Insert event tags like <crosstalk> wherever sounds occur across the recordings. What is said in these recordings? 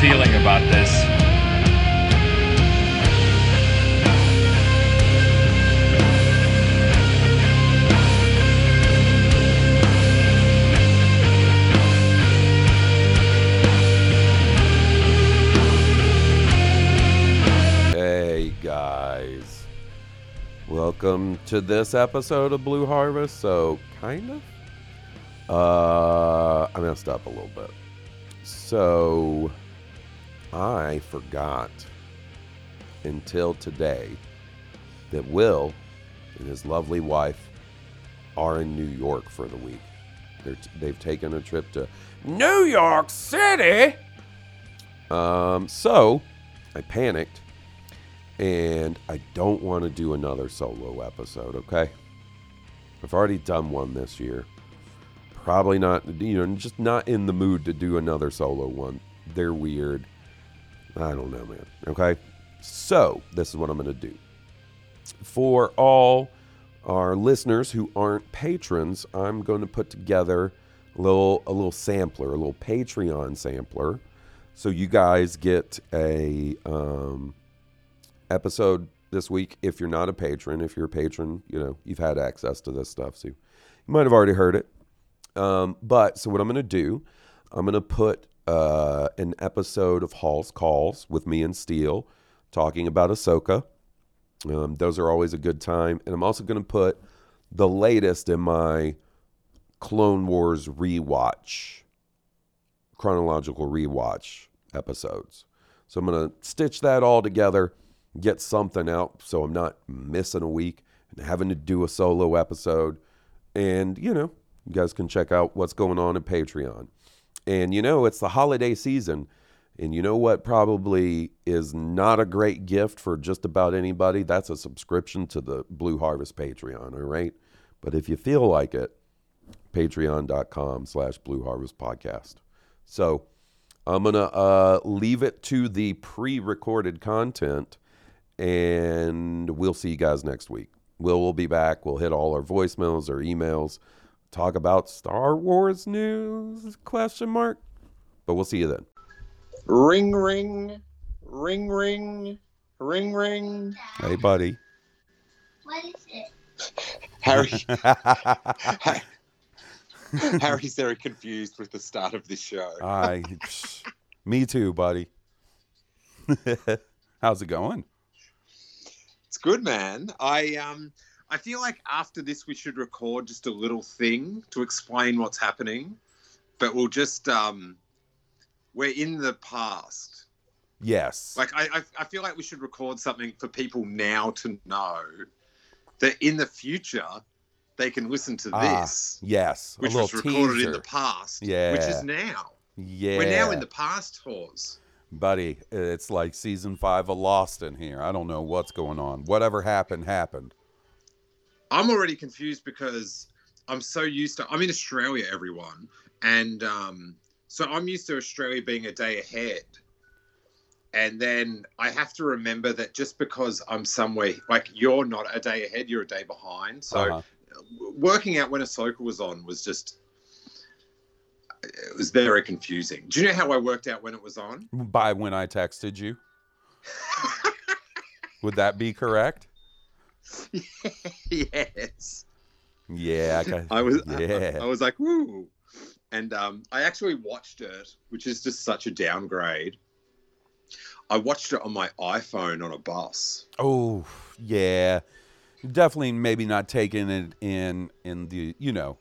Feeling about this. Hey guys, welcome to this episode of Blue Harvest. So, kind of. Uh, I messed up a little bit. So, I forgot until today that Will and his lovely wife are in New York for the week. They're t- they've taken a trip to New York City. Um, so I panicked and I don't want to do another solo episode, okay? I've already done one this year. Probably not, you know, just not in the mood to do another solo one. They're weird. I don't know, man. Okay? So, this is what I'm going to do. For all our listeners who aren't patrons, I'm going to put together a little a little sampler, a little Patreon sampler. So you guys get a um, episode this week if you're not a patron. If you're a patron, you know, you've had access to this stuff. So you might have already heard it. Um, but so what I'm going to do, I'm going to put uh, an episode of Hall's Calls with me and Steele talking about Ahsoka. Um, those are always a good time. And I'm also going to put the latest in my Clone Wars rewatch, chronological rewatch episodes. So I'm going to stitch that all together, get something out so I'm not missing a week and having to do a solo episode. And, you know, you guys can check out what's going on at Patreon. And, you know, it's the holiday season. And you know what probably is not a great gift for just about anybody? That's a subscription to the Blue Harvest Patreon, all right? But if you feel like it, patreon.com slash Blue Harvest Podcast. So I'm going to uh, leave it to the pre-recorded content, and we'll see you guys next week. Will will be back. We'll hit all our voicemails our emails, talk about Star Wars news, question mark. But we'll see you then. Ring ring, ring ring, ring ring. Hey, buddy. What is it? Harry, <laughs> Harry's very confused with the start of this show. I, me too, buddy. <laughs> How's it going? It's good, man. I um, I feel like after this we should record just a little thing to explain what's happening, but we'll just um, we're in the past. Yes. Like I, I, feel like we should record something for people now to know that in the future they can listen to Ah, this, yes. which was recorded teaser. in the past, Yeah. which is now. Yeah. We're now in the past, Hawes. Buddy, it's like season five of Lost in here. I don't know what's going on. Whatever happened, happened. I'm already confused because I'm so used to. I'm in Australia, everyone, and um, so I'm used to Australia being a day ahead. And then I have to remember that just because I'm somewhere like you're not a day ahead, you're a day behind. So Uh-huh. working out when a Ahsoka was on was just it was very confusing. Do you know how I worked out when it was on? By when I texted you. <laughs> Would that be correct? <laughs> yes. Yeah. I, got- I was Yeah. I, was like, woo. And um, I actually watched it, which is just such a downgrade. I watched it on my iPhone on a bus. Oh, yeah. Definitely maybe not taking it in in the, you know,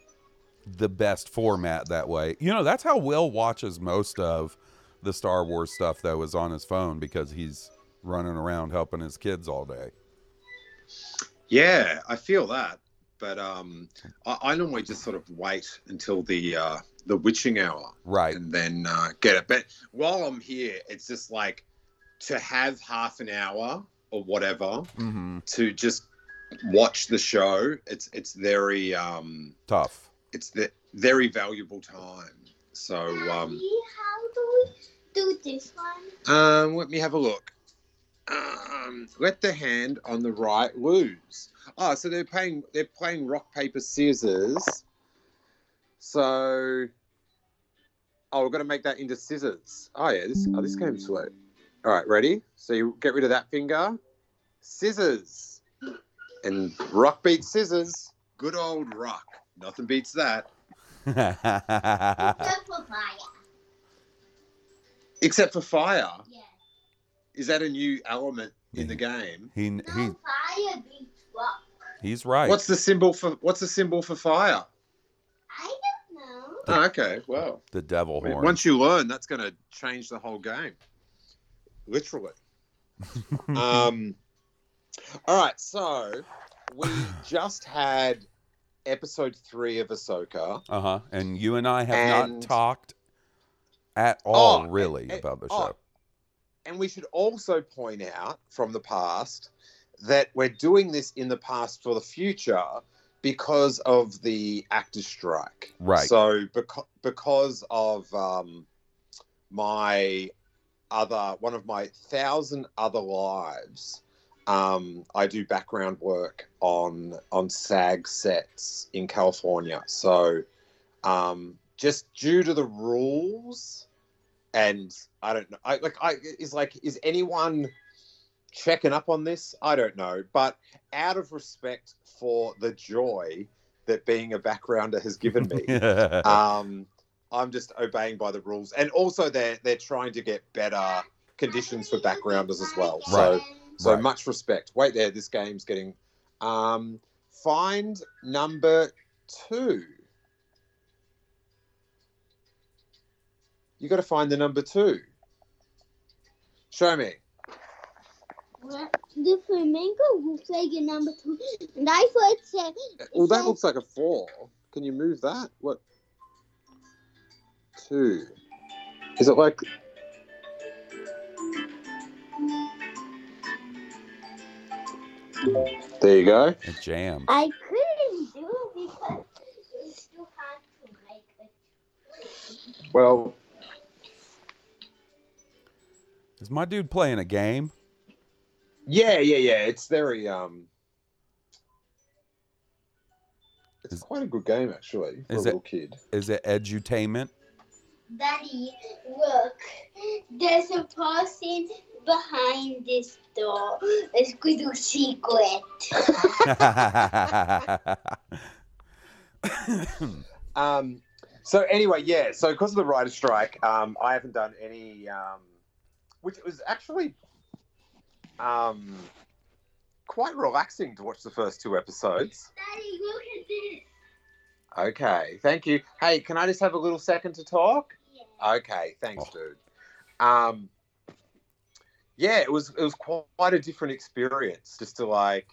the best format that way. You know, that's how Will watches most of the Star Wars stuff though is on his phone because he's running around helping his kids all day. Yeah, I feel that. But um, I, I normally just sort of wait until the uh, the witching hour Right. and then uh, get it. But while I'm here, it's just like to have half an hour or whatever Mhm. to just watch the show. It's it's very um, Tough. it's the very valuable time. So um, Daddy, how do we do this one? um, let me have a look. Um, let the hand on the right lose. Oh, so they're playing they're playing rock paper scissors. So, oh, we're gonna make that into scissors. Oh yeah, this oh this game's slow. All right, ready? So you get rid of that finger. Scissors, and rock beats scissors. Good old rock. Nothing beats that. <laughs> Except for fire. Except for fire. Yeah. Is that a new element in the game? he he No, fire beats rock. he's right. What's the symbol for What's the symbol for fire? I don't know. Oh, okay, well, the devil horn? once you learn, that's going to change the whole game, literally. <laughs> um, all right, so we just had episode three of Ahsoka. Uh huh. And you and I have And- not talked at all, Oh, really, eh, about the oh, show. And we should also point out from the past that we're doing this in the past for the future because of the actors strike. Right. So because because of um, my other one of my thousand other lives, um, I do background work on on SAG sets in California. So um, just due to the rules and I don't know. I like I is like is anyone checking up on this? I don't know, but out of respect for the joy that being a backgrounder has given me, <laughs> um, I'm just obeying by the rules, and also they're they're trying to get better conditions for backgrounders as well. So Right. so Right. much respect. Wait there, this game's getting. Um, find number two. You got to find the number two. Show me. Well, the flamingo looks like a number two. And I thought it said. Well, that said- looks like a four. Can you move that? What? Two. Is it like? There you go. It jammed. I couldn't do it because it's too hard to make it. Well, Is my dude playing a game? yeah, yeah, yeah. It's very um. It's Is- quite a good game actually for Is a it- little kid. Is it edutainment? Daddy, look. There's a person behind this door. It's good to secret. <laughs> Um, so anyway, yeah. So because of the writer strike, um, I haven't done any, um, which was actually um, quite relaxing to watch the first two episodes. Daddy, look at this. Okay, thank you. Hey, can I just have a little second to talk? Yeah. Okay, thanks, Oh. dude. Um, yeah, it was it was quite a different experience just to like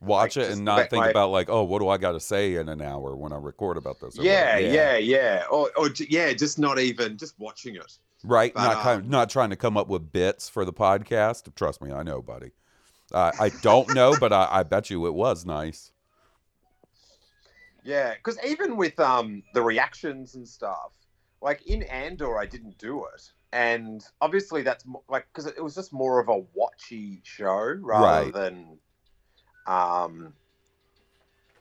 Watch Like, it and not think my- about like, oh, what do I got to say in an hour when I record about this? or yeah, yeah, yeah, or, or yeah, just not even just watching it. Right. But, not kind um, not trying to come up with bits for the podcast. Trust me, I know, buddy. Uh, I don't know, but I, I bet you it was nice. Yeah, because even with um the reactions and stuff, like in Andor, I didn't do it, and obviously that's mo- like because it was just more of a watchy show rather Right. than, um,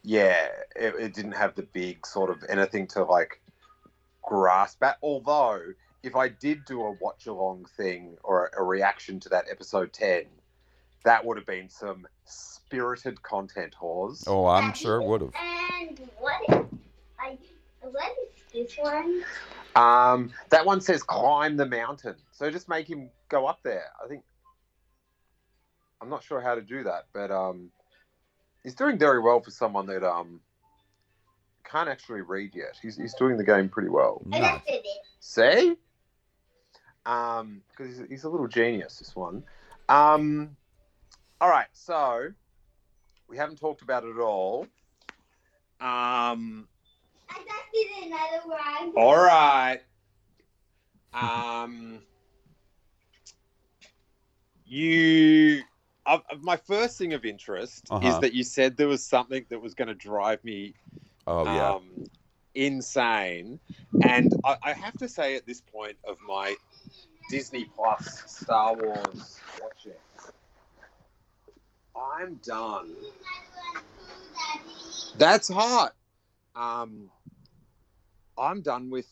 yeah, it, it didn't have the big sort of anything to like grasp at. Although if I did do a watch along thing or a, a reaction to that episode 10, that would have been some spirited content, Hawes. Oh, I'm sure it would have. And what is, I, what is this one? Um, that one says climb the mountain. So just make him go up there. I think. I'm not sure how to do that, but um, he's doing very well for someone that um can't actually read yet. He's, he's doing the game pretty well. I Nice. just did it. See? Um, because he's, he's a little genius, this one. Um, all right, so we haven't talked about it at all. Um, I just did another one. all right. Um, you. Uh, my first thing of interest Uh-huh. is that you said there was something that was going to drive me Oh yeah. um, insane. And I, I have to say, at this point of my Disney Plus Star Wars watching, I'm done. That's hot. Um, I'm done with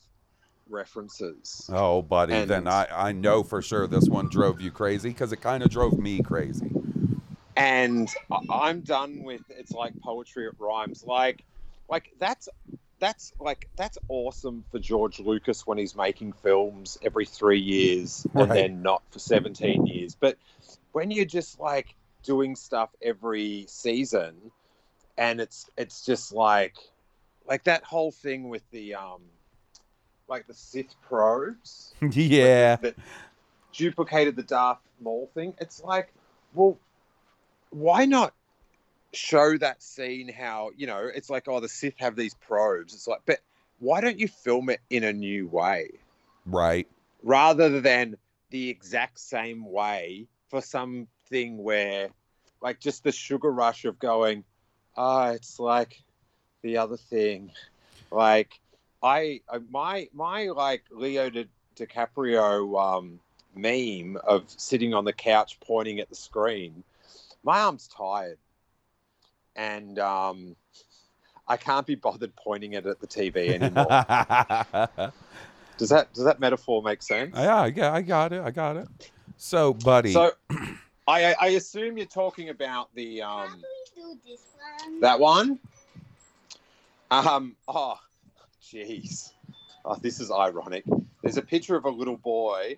references. Oh, buddy, And- then I, I know for sure this one drove you crazy because it kind of drove me crazy. and I'm done with it's like poetry it rhymes. Like, like that's that's like that's awesome for George Lucas when he's making films every three years and then not for 17 years. But when you're just like doing stuff every season, and it's it's just like like that whole thing with the um like the Sith probes <laughs> yeah. that duplicated the Darth Maul thing. It's like, well, why not show that scene how, you know, it's like, oh, the Sith have these probes. It's like, but why don't you film it in a new way Right. rather than the exact same way for something where, like, just the sugar rush of going, ah, it's like the other thing. Like, I, I my, my, like, Leo Di- DiCaprio um, meme of sitting on the couch pointing at the screen, my arm's tired. And um, I can't be bothered pointing it at the TV <laughs> anymore. does that does that metaphor make sense? I got, I got it. I got it. So, buddy. So, I I assume you're talking about the um do we do this one? that one. Um. Oh, jeez. Oh, this is ironic. There's a picture of a little boy,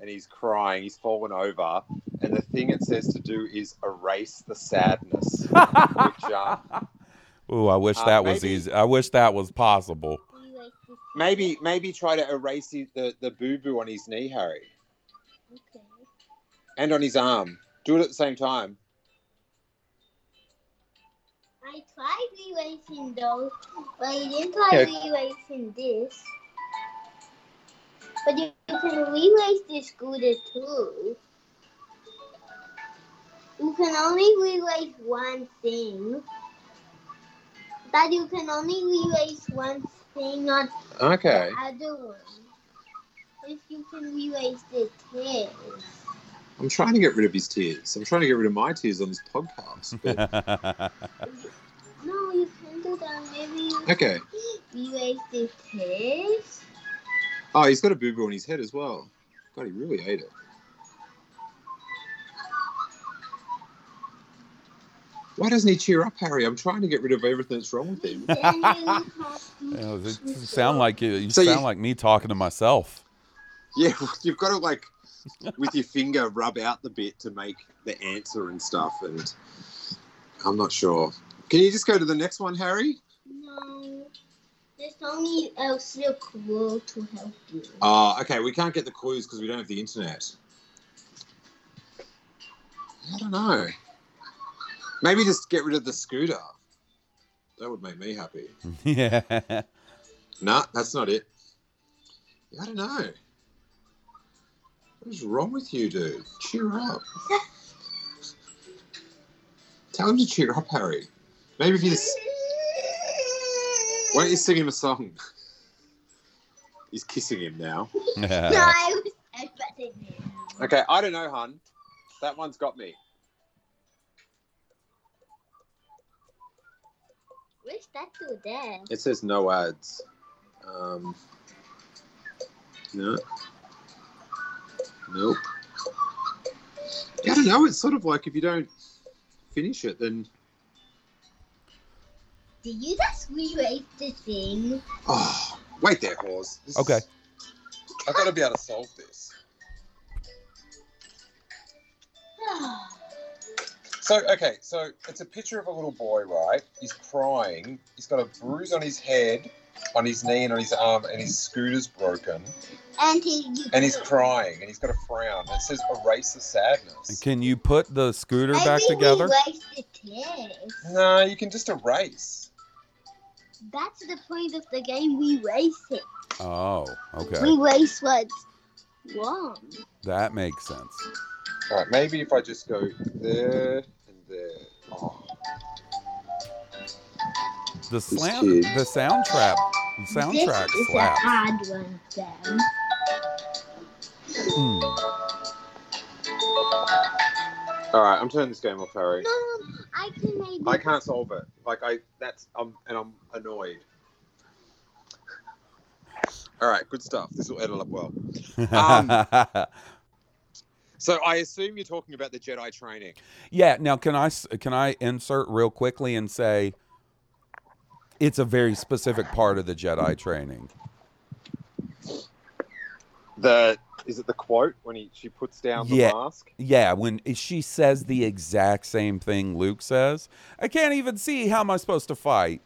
and he's crying. He's fallen over, and the thing it says to do is erase the sadness. which uh, <laughs> Ooh, I wish uh, that was easy. I wish that was possible. We like this maybe maybe try to erase the the, the boo boo on his knee, Harry, Okay. and on his arm. Do it at the same time. I tried erasing those, but I didn't try Yeah. erasing this. But you can erase the scooter too. You can only erase one thing. But you can only erase one thing, not Okay. the other one. If you can erase the tears. I'm trying to get rid of his tears. I'm trying to get rid of my tears on this podcast. But <laughs> No, you can do that. Maybe you okay. erase the tears. Oh, he's got a boo boo on his head as well. God, he really ate it. Why doesn't he cheer up, Harry? I'm trying to get rid of everything that's wrong with him. Then you have You to know, it choose sound like you, you So you- sound like me talking to myself. Yeah, <laughs> you've got to like with your finger rub out the bit to make the answer and stuff. And I'm not sure. Can you just go to the next one, Harry? No, there's only a clue to help you. Oh, okay. We can't get the clues because we don't have the internet. I don't know. Maybe just get rid of the scooter. That would make me happy. <laughs> yeah. Nah, that's not it. I don't know. What is wrong with you, dude? Cheer up. <laughs> Tell him to cheer up, Harry. Maybe if you just. Why don't you sing him a song? He's kissing him now. <laughs> No, I was expecting it. Okay, I don't know, hun. That one's got me. Where's that do there? It says no ads. Um, No. Nope. Yeah, I don't know. It's sort of like if you don't finish it, then Did you just rewrite the thing? oh, wait there, horse. Okay. is- I've got to be able to solve this. So okay, so it's a picture of a little boy, right? He's crying. He's got a bruise on his head, on his knee, and on his arm, and his scooter's broken. and he, And he's crying, and he's got a frown. It says "Erase the sadness." Can you put the scooter I back think together? rewrite the test. No, you can just erase. That's the point of the game. We race it. Oh, okay. We race what's wrong. That makes sense. All right, maybe if I just go there and there. Oh, The slam, kid. the soundtrack, the soundtrack this is a slaps. hard one, Sam. Hmm. All right, I'm turning this game off, Harry. Mom, I can maybe. I can't solve it. Like I, that's um, and I'm annoyed. All right, good stuff. This will edit up well. Um, <laughs> So I assume you're talking about the Jedi training. yeah. Now, can I s- can I insert real quickly and say it's a very specific part of the Jedi training. The is it the quote when he she puts down the Yeah. mask? Yeah, when she says the exact same thing Luke says, I can't even see how am I supposed to fight.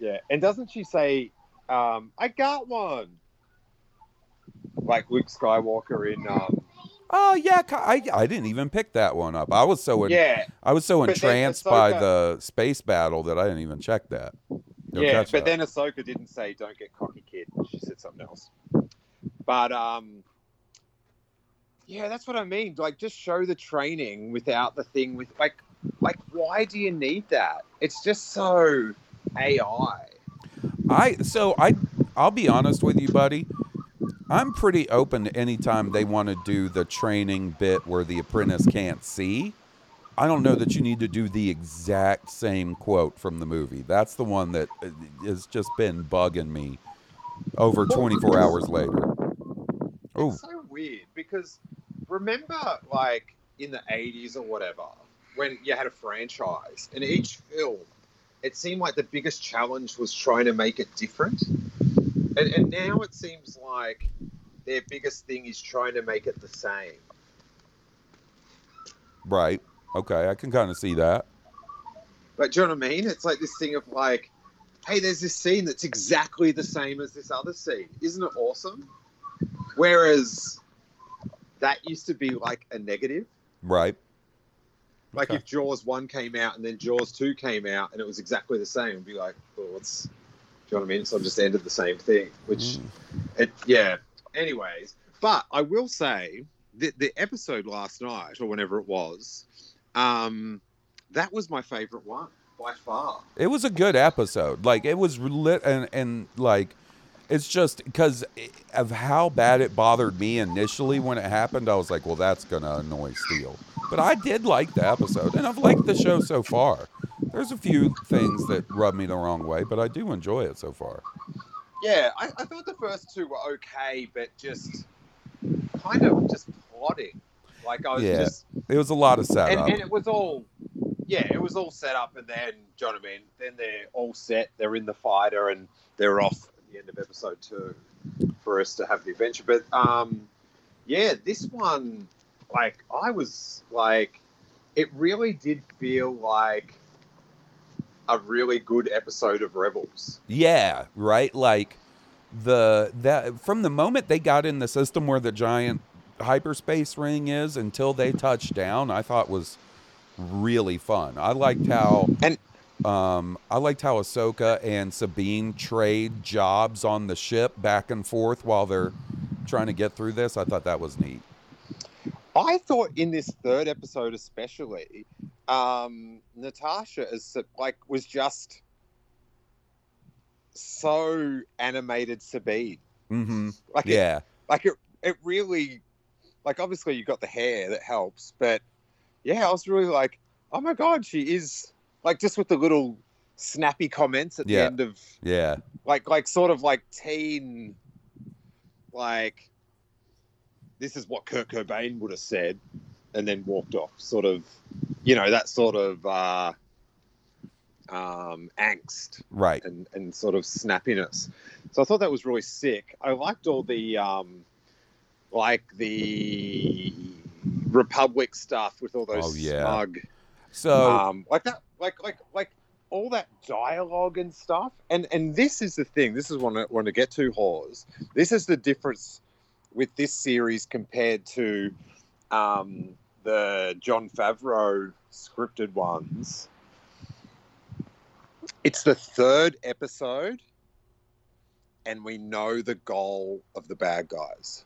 Yeah, and doesn't she say, um, "I got one"? Like Luke Skywalker in. Um, Oh yeah, I I didn't even pick that one up. I was so yeah, I was so entranced by the space battle that I didn't even check that. Or yeah, but that. then Ahsoka didn't say, "Don't get cocky, kid." She said something else. But um, yeah, that's what I mean. Like, just show the training without the thing with like, like, why do you need that? It's just so AI. I so I I'll be honest with you, buddy. I'm pretty open to any time they want to do the training bit where the apprentice can't see. I don't know that you need to do the exact same quote from the movie. That's the one that uh, has just been bugging me over 24 hours later. Oh, It's so weird because remember, like in the '80s or whatever, when you had a franchise, and each film, it seemed like the biggest challenge was trying to make it different. And, and now it seems like their biggest thing is trying to make it the same. right. Okay, I can kind of see that. Like, do you know what I mean? It's like this thing of like, hey, there's this scene that's exactly the same as this other scene. Isn't it awesome? Whereas that used to be like a negative. Right. Like Okay. if Jaws one came out and then Jaws two came out and it was exactly the same, it'd be like, well, what's, do you know what I mean? So I just ended the same thing, which, Mm. it, yeah. Anyways, but I will say that the episode last night or whenever it was, um, that was my favorite one by far. It was a good episode. Like it was lit and and like it's just because of how bad it bothered me initially when it happened. I was like, well, that's gonna annoy Steele. But I did like the episode, and I've liked the show so far. There's a few things that rub me the wrong way, but I do enjoy it so far. Yeah, I, I thought the first two were okay, but just kind of just plotting. Like I was Yeah. just It was a lot of and, setup. and it was all yeah it was all set up and then do you know what i mean then they're all set they're in the fighter and they're off the end of episode two for us to have the adventure but um yeah this one like i was like it really did feel like a really good episode of rebels Yeah, right. Like the that from the moment they got in the system where the giant hyperspace ring is until they touched down, I thought was really fun. I liked how And- um I liked how Ahsoka and Sabine trade jobs on the ship back and forth while they're trying to get through this. I thought that was neat. I thought in this third episode, especially, um, Natasha is like was just so animated Sabine. Mm-hmm. Like it, Yeah. like it, it really, like obviously you got the hair that helps, but yeah, I was really like, oh my god, she is like just with the little snappy comments at Yeah. the end of Yeah. like like sort of like teen like this is what Kurt Cobain would have said, and then walked off. Sort of, you know, that sort of uh, um, angst Right. and, and sort of snappiness. So I thought that was really sick. I liked all the um, like the Republic stuff with all those Oh, yeah. smug So um, like that, like like like all that dialogue and stuff. And and this is the thing. This is what I want to get to, Hawes. This is the difference with this series compared to um, the Jon Favreau scripted ones. It's the third episode, and we know the goal of the bad guys.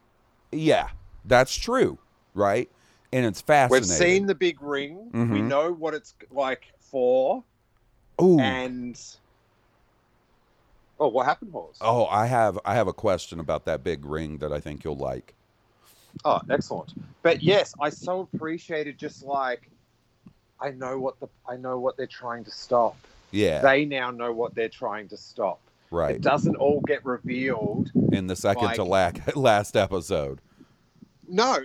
yeah, that's true, right? And it's fascinating. We've seen the big ring. We Mhm. know what it's like for. Ooh. and oh, what happened, Hawes? Oh, I have I have a question about that big ring that I think you'll like. Oh, excellent. But yes, I so appreciated just like I know what the I know what they're trying to stop. Yeah, They now know what they're trying to stop. right. It doesn't all get revealed. In the second to lack, <laughs> last episode. No,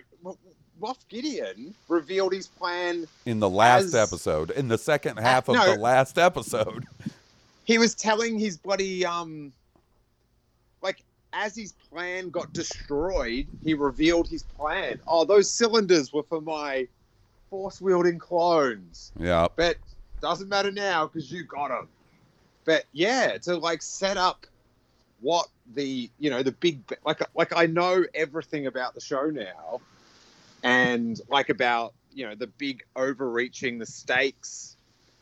Moff Gideon revealed his plan. In the last As- episode, in the second half of no. the last episode. <laughs> He was telling his bloody um, like as his plan got destroyed, he revealed his plan. Oh, those cylinders were for my force wielding clones. Yeah. but doesn't matter now because you got them. But yeah, to like set up what the you know the big like like I know everything about the show now, and like about you know the big overreaching, the stakes,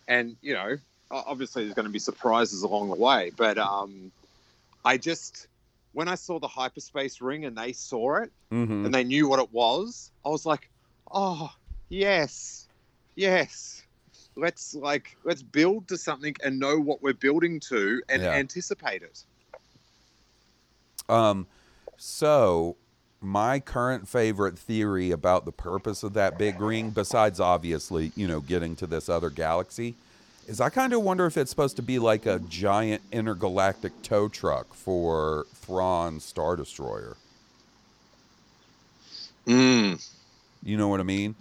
and you know obviously there's going to be surprises along the way. But um, I just when I saw the hyperspace ring and they saw it hmm and they knew what it was, I was like, oh yes, yes. Let's like let's build to something and know what we're building to and Yeah. anticipate it. Um, so my current favorite theory about the purpose of that big ring, besides obviously, you know, getting to this other galaxy, is I kind of wonder if it's supposed to be like a giant intergalactic tow truck for Thrawn's Star Destroyer. Mm. You know what I mean?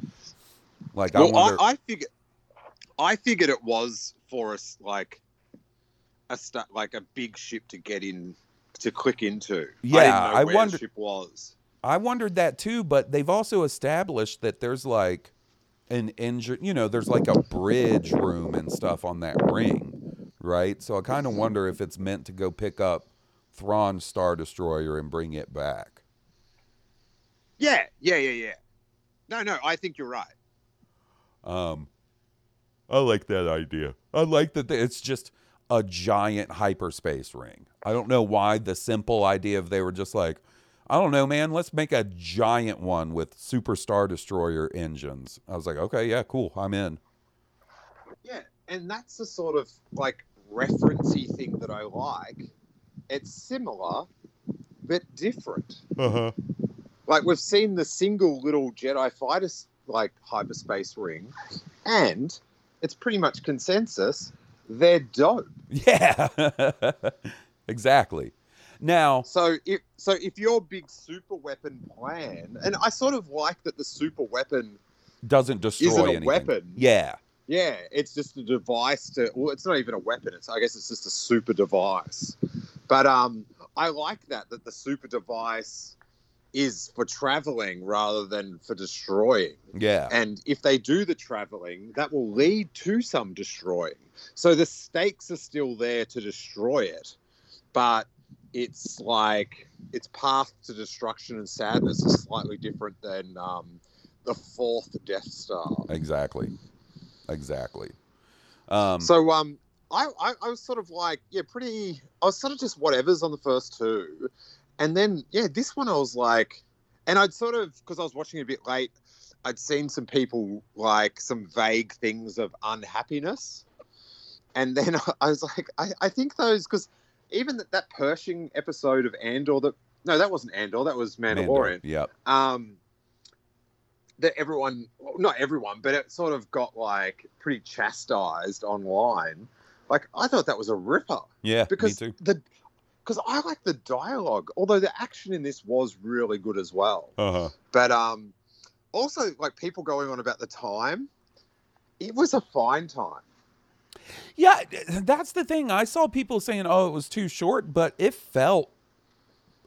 Like I wonder. I, I figured, I figured it was for us like a stu like a big ship to get in to click into. I Yeah, I where wonder- the ship was. I wondered that too, but they've also established that there's like an engine, you know, there's like a bridge room and stuff on that ring, right? So I kind of wonder if it's meant to go pick up Thrawn's Star Destroyer and bring it back. Yeah, yeah, yeah, yeah. No, no, I think you're right. Um, I like that idea. I like that it's just a giant hyperspace ring. I don't know why the simple idea of they were just like, I don't know, man, let's make a giant one with Super Star Destroyer engines. I was like, okay, yeah, cool, I'm in. Yeah, and that's the sort of like referencey thing that I like. It's similar, but different. Uh huh. Like we've seen the single little Jedi fighter like hyperspace ring, and it's pretty much consensus. They're dope. <laughs> Yeah, <laughs> exactly. Now, So if so, if your big super weapon plan, and I sort of like that the super weapon doesn't destroy isn't a anything. weapon. Yeah, Yeah, it's just a device to. Well, it's not even a weapon. It's I guess it's just a super device. But um, I like that that the super device is for traveling rather than for destroying. yeah, And if they do the traveling, that will lead to some destroying. So the stakes are still there to destroy it, but it's like its path to destruction and sadness is slightly different than um, the fourth Death Star. exactly, exactly. Um, So um, I, I I was sort of like yeah, pretty. I was sort of just whatever's on the first two, and then yeah, this one I was like, and I'd sort of because I was watching it a bit late, I'd seen some people like some vague things of unhappiness, and then <laughs> I was like, I, I think those because even that, that Pershing episode of Andor that no that wasn't Andor that was Mandalorian Yep. um that everyone well, not everyone but it sort of got like pretty chastised online like i thought that was a ripper Yeah, because me too. the because I like the dialogue, although the action in this was really good as well. Uh huh. But um, also like people going on about the time, it was a fine time. Yeah, that's the thing. I saw people saying, "Oh, it was too short," but it felt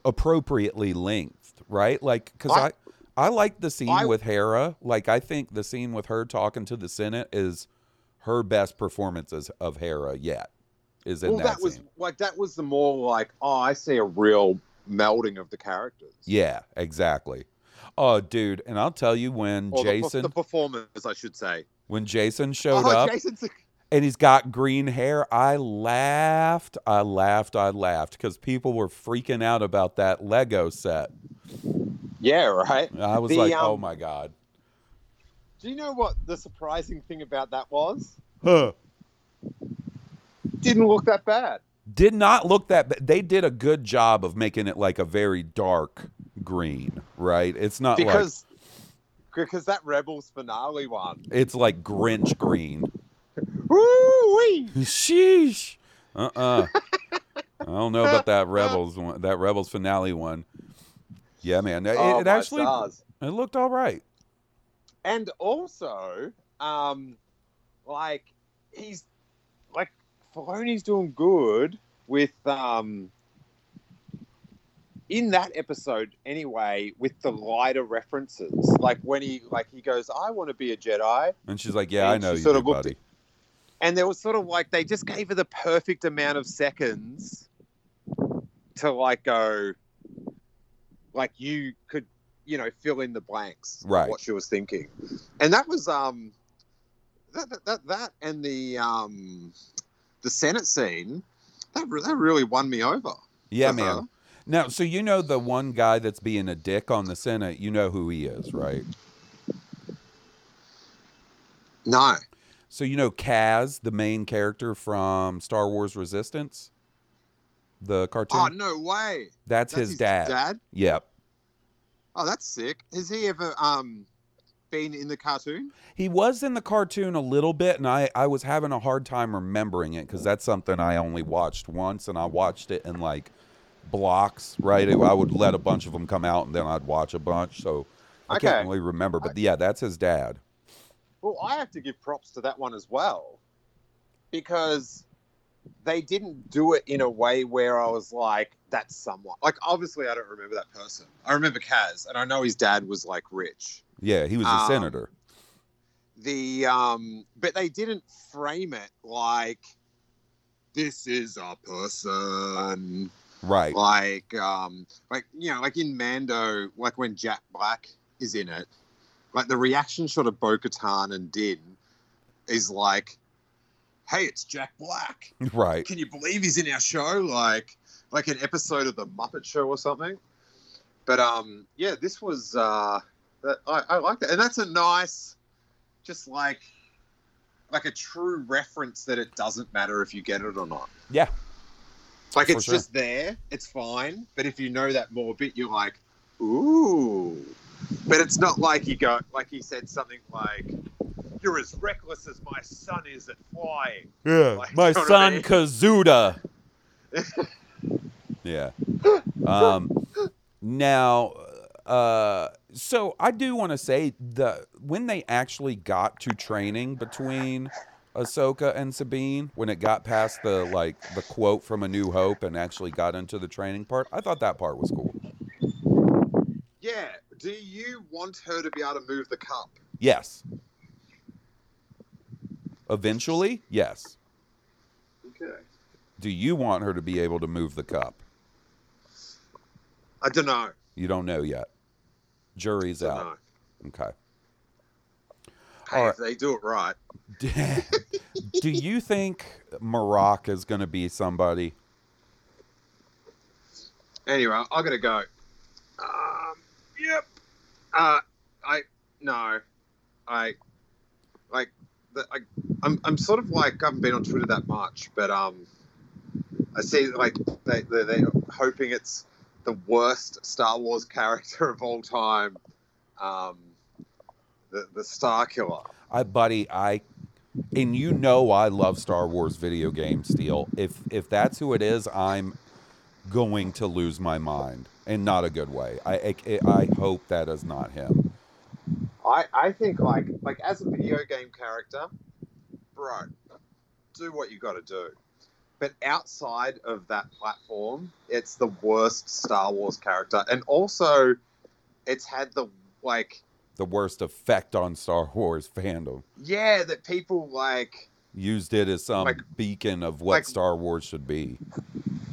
appropriately length, right? Like because I, I- I, like the scene I- with Hera. Like I think the scene with her talking to the Senate is her best performances of Hera yet. Is in well, that, that was scene. like that was the more like oh, I see a real melding of the characters. Yeah, exactly. Oh, dude, and I'll tell you when Or the, Jacen the performers, I should say. when Jacen <laughs> oh, showed oh, up Jacen's and he's got green hair, I laughed, I laughed, I laughed because people were freaking out about that Lego set. yeah, right. I was The, like, oh um, my god. Do you know what the surprising thing about that was? Huh. Didn't look that bad. Did not look that ba- they did a good job of making it like a very dark green, right? It's not like because because that Rebels finale one. it's like Grinch green. Woo-wee! Sheesh. Uh-uh. <laughs> I don't know about that Rebels one, that Rebels finale one. Yeah, man. It, Oh, it actually stars. it looked all right. And also, um, like he's like Filoni's doing good with um in that episode anyway with the lighter references. Like when he like he goes, I want to be a Jedi. And she's like, "Yeah, I know you, sort do, of looked buddy." And there was sort of like they just gave her the perfect amount of seconds to like go like you could you know fill in the blanks Right. what she was thinking and that was um that that that, that and the um the senate scene that, that really won me over Yeah, man. Now, so you know the one guy that's being a dick on the Senate, you know who he is, right? no So you know Kaz, the main character from Star Wars Resistance, the cartoon. oh no way that's, his, dad. dad Yep. oh that's sick has he ever um been in the cartoon He was in the cartoon a little bit, and I, I was having a hard time remembering it because that's something I only watched once, and I watched it in like blocks, right? I would let a bunch of them come out, and then I'd watch a bunch. So I can't really remember, but yeah, that's his dad. Well, I have to give props to that one as well because they didn't do it in a way where I was like, that's someone. Like, obviously, I don't remember that person. I remember Kaz, and I know his dad was like rich. Yeah, he was a Um, senator. The, um, but they didn't frame it like, this is a person. Right. Like, um, like, you know, like in Mando, like when Jack Black is in it, like the reaction shot of Bo Katan and Din is like, hey, it's Jack Black. <laughs> Right. Can you believe he's in our show? Like, like an episode of the Muppet Show or something. But um, yeah, this was uh, that I, I like that, and that's a nice, just like, like a true reference that it doesn't matter if you get it or not. Yeah. Like For it's sure. just there, it's fine. But if you know that more bit, you're like, ooh. But it's not like you go, like he said something like, "You're as reckless as my son is at flying." Yeah, Like, my what I son mean? Kazuda. <laughs> yeah. Um, now, uh, so I do want to say the when they actually got to training between Ahsoka and Sabine, when it got past the like the quote from A New Hope and actually got into the training part, I thought that part was cool. Yeah. Do you want her to be able to move the cup? Yes. Eventually, yes. Okay. Do you want her to be able to move the cup? I don't know. You don't know yet. Jury's out. know. Okay. Hey, All if they do it right. <laughs> Do you think Marrok is going to be somebody? Anyway, I gotta go. Um, yep. Uh, I no, I like the, I, I'm I'm sort of like I haven't been on Twitter that much, but um, I see like they they they're hoping it's the worst Star Wars character of all time, um, the the Starkiller. I, buddy, I, and you know I love Star Wars video games. Steele. If if that's who it is, I'm, going to lose my mind, and not a good way. I I, I hope that is not him. I I think like like as a video game character, bro, do what you got to do. But outside of that platform, it's the worst Star Wars character, and also, it's had the like The worst effect on Star Wars fandom. yeah that people like Used it as some Like- beacon of what like- Star Wars should be.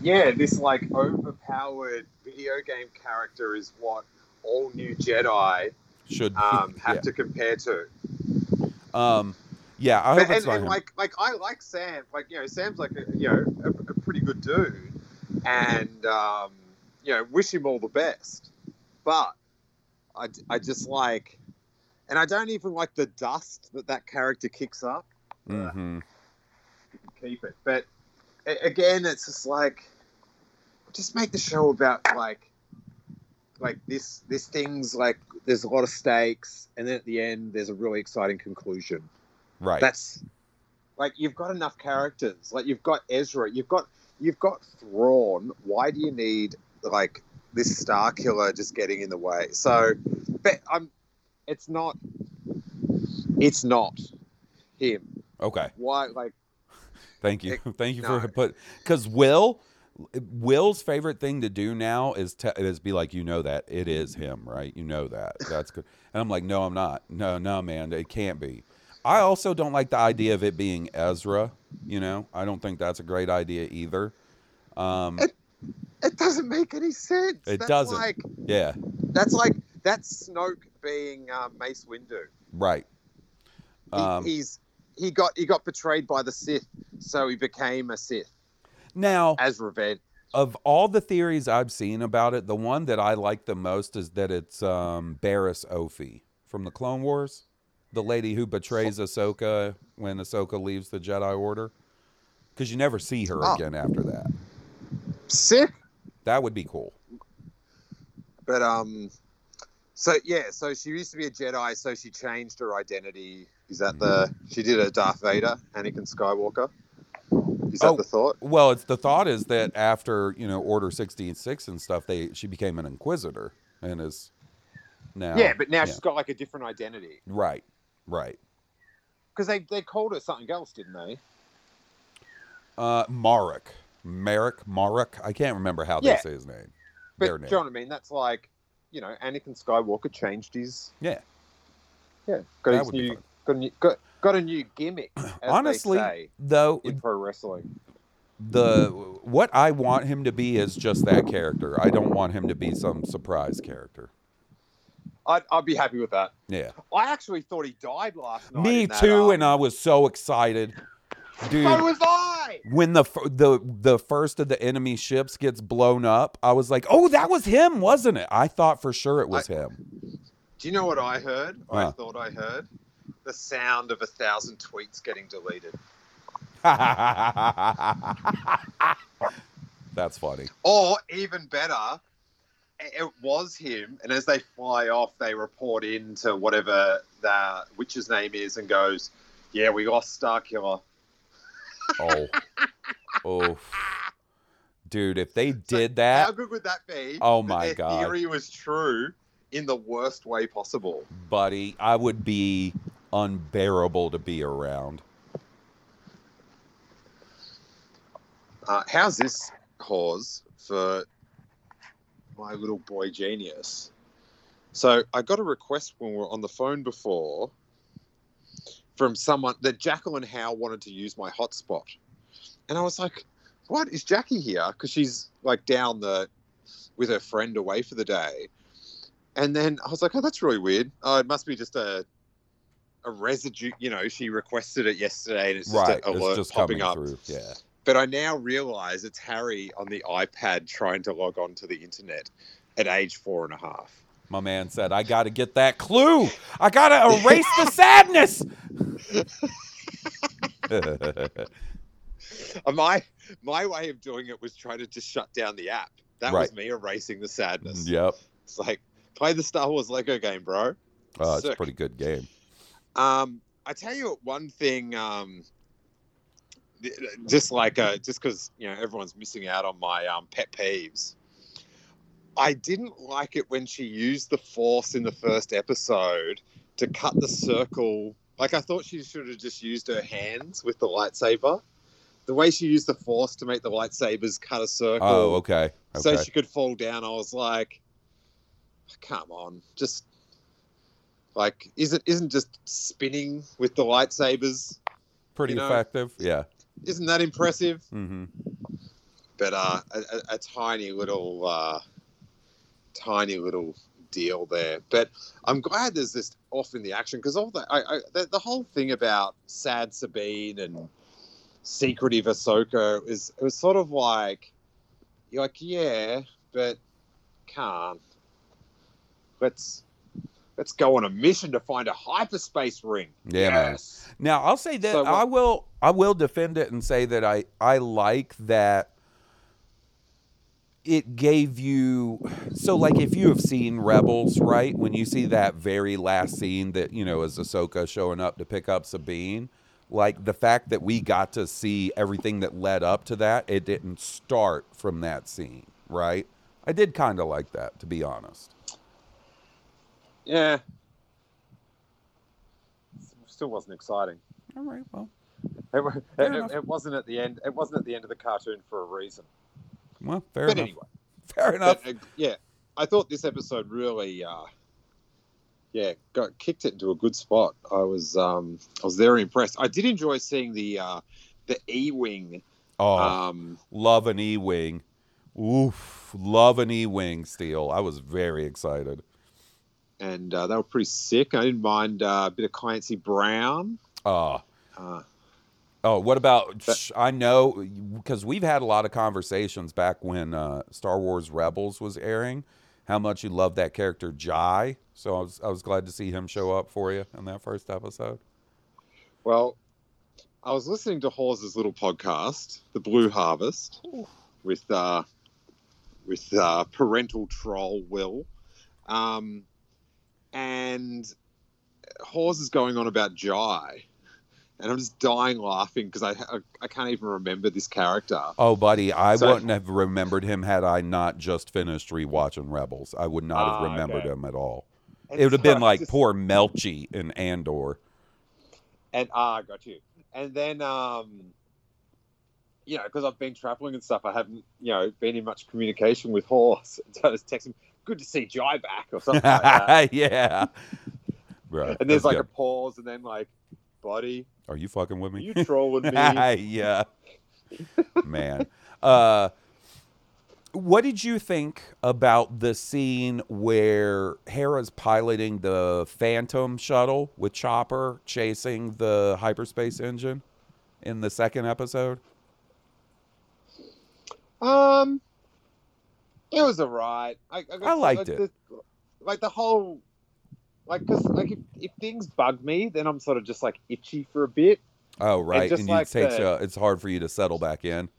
yeah this like overpowered video game character is what all new Jedi Should um, <laughs> have yeah. to compare to. Um, yeah, I But- it's and, and like like I like Sam. Like you know, Sam's like a, you know a, a pretty good dude, and um, you know wish him all the best. But I, I just like, and I don't even like the dust that that character kicks up. Hmm Keep it, but again, it's just like, just make the show about like, like this this thing's like there's a lot of stakes, and then at the end there's a really exciting conclusion. Right. That's like you've got enough characters. Like you've got Ezra, you've got you've got Thrawn. Why do you need like this Starkiller just getting in the way? So, but I'm. It's not. It's not him. Okay. Why? Like Thank you. It- <laughs> Thank you for put <laughs> because Will Will's favorite thing to do now is te- is be like, you know that it is him, right? You know that. That's good. And I'm like, no, I'm not. No, no, man, it can't be. I also don't like the idea of it being Ezra. You know, I don't think that's a great idea either. Um, It- it doesn't make any sense. It That's doesn't. Like yeah, that's like that's Snoke being um, Mace Windu. right. He, Um, he's he got he got betrayed by the Sith, so he became a Sith now, as revenge. of all the theories I've seen about it, the one that I like the most is that it's um, Barriss Offee from the Clone Wars, the lady who betrays Ahsoka when Ahsoka leaves the Jedi Order. Because you never see her Oh. again after that. Sick. That would be cool. But um, so yeah, so she used to be a Jedi, so she changed her identity. Is that the she did a Darth Vader, Anakin Skywalker? Is that Oh. the thought? Well, it's the thought is that after you know Order sixty six and stuff, they she became an Inquisitor and is now yeah, but now she's got like a different identity right, right. because they they called her something else, didn't they? Uh, Marrok, Marrok, Marrok. I can't remember how Yeah. they say his name. But Their do name. you know what I mean? That's like you know, Anakin Skywalker changed his Yeah. yeah got That his would be new fun. Got a new got, got a new gimmick. Honestly, though, in pro wrestling. the what I want him to be is just that character. I don't want him to be some surprise character. I'd, I'd be happy with that. Yeah. I actually thought he died last night. Me that, too, um, and I was so excited, dude. so was I. when the the the first of the enemy ships gets blown up, I was like, "Oh, that was him, wasn't it?" I thought for sure it was him. Do you know what I heard? I thought I heard the sound of a thousand tweets getting deleted. <laughs> That's funny. Or even better, it was him, and as they fly off, they report into whatever the witch's name is and goes, "Yeah, we lost Starkiller." Oh, <laughs> oh, dude! If they So did How that, good would that be? Oh my their God. Theory was true in the worst way possible. buddy, I would be unbearable to be around. Uh, how's this cause for my little boy genius? So I got a request when we were on the phone before from someone that Jacqueline Howe wanted to use my hotspot, and I was like, "What is Jackie here?" Because she's like down the with her friend away for the day, and then I was like, "Oh, that's really weird. Oh, it must be just a." A residue, you know, she requested it yesterday, and it's just right? an alert just popping up. through. Yeah. But I now realize it's Harry on the iPad trying to log on to the internet at age four and a half. My man said, "I got to get that clue. I got to <laughs> erase the sadness." Uh, my my way of doing it was trying to just shut down the app. That was me erasing the sadness. yep. It's like play the Star Wars Lego game, bro. Oh, it's a pretty good game. Um, I tell you one thing um, just like uh, just because you know everyone's missing out on my um, pet peeves. I didn't like it when she used the force in the first episode to cut the circle. Like I thought she should have just used her hands with the lightsaber. The way she used the force to make the lightsabers cut a circle, Oh, okay. so she could fall down. I was like, come on, just like isn't isn't just spinning with the lightsabers? Pretty you know, effective. Yeah. Isn't that impressive? hmm but uh, a, a, a tiny little, uh, tiny little deal there. But I'm glad there's this off in the action because all the, I, I, the the whole thing about sad Sabine and secretive Ahsoka is it was sort of like you're like yeah, but can't. Let's let's go on a mission to find a hyperspace ring. Yeah, man. Yes. Now I'll say that So what- I will I will defend it and say that I I like that it gave you so like if you have seen Rebels, right? When you see that very last scene that, you know, is Ahsoka showing up to pick up Sabine, like the fact that we got to see everything that led up to that, it didn't start from that scene, right? I did kind of like that, to be honest. Yeah. Still wasn't exciting. All right, well, It, wa- Fair it, it wasn't at the end. It wasn't at the end of the cartoon for a reason. well, fair but enough. anyway, Fair enough. but, uh, yeah, I thought this episode really, uh, yeah, got kicked it into a good spot. I was, um, I was very impressed. I did enjoy seeing the, uh, the E wing. Oh, Um, love an E wing. Oof, love an E wing. Steel. I was very excited. And uh, they were pretty sick. I didn't mind uh, a bit of Clancy Brown. Uh, Uh, oh, what about? But- I know because we've had a lot of conversations back when uh, Star Wars Rebels was airing. How much you love that character Jai. So I was I was glad to see him show up for you in that first episode. Well, I was listening to Hawes's little podcast, The Blue Harvest, with uh, with uh, parental troll Will, um, and Hawes is going on about Jai, and I'm just dying laughing because I, I I can't even remember this character. Oh, buddy, I So- wouldn't have remembered him had I not just finished rewatching Rebels. I would not Ah, have remembered okay. him at all. And It would have been like just- poor Melchi in Andor. and ah, got you. And then, um, you know, because I've been traveling and stuff, I haven't, you know, been in much communication with Hawes. <laughs> So I just text him, "Good to see Jai back" or something like that. <laughs> yeah. Right. And there's that's like a pause, and then like, "Buddy, Are you fucking with me? you trolling <laughs> me?" yeah. Man. Uh what did you think about the scene where Hera's piloting the Phantom shuttle with Chopper chasing the hyperspace engine in the second episode? Um, it was alright. I, I, I liked like, it. The, like the whole, like, cause like if, if things bug me, then I'm sort of just like itchy for a bit. Oh, right. just And, like it takes the- uh, it's hard for you to settle back in.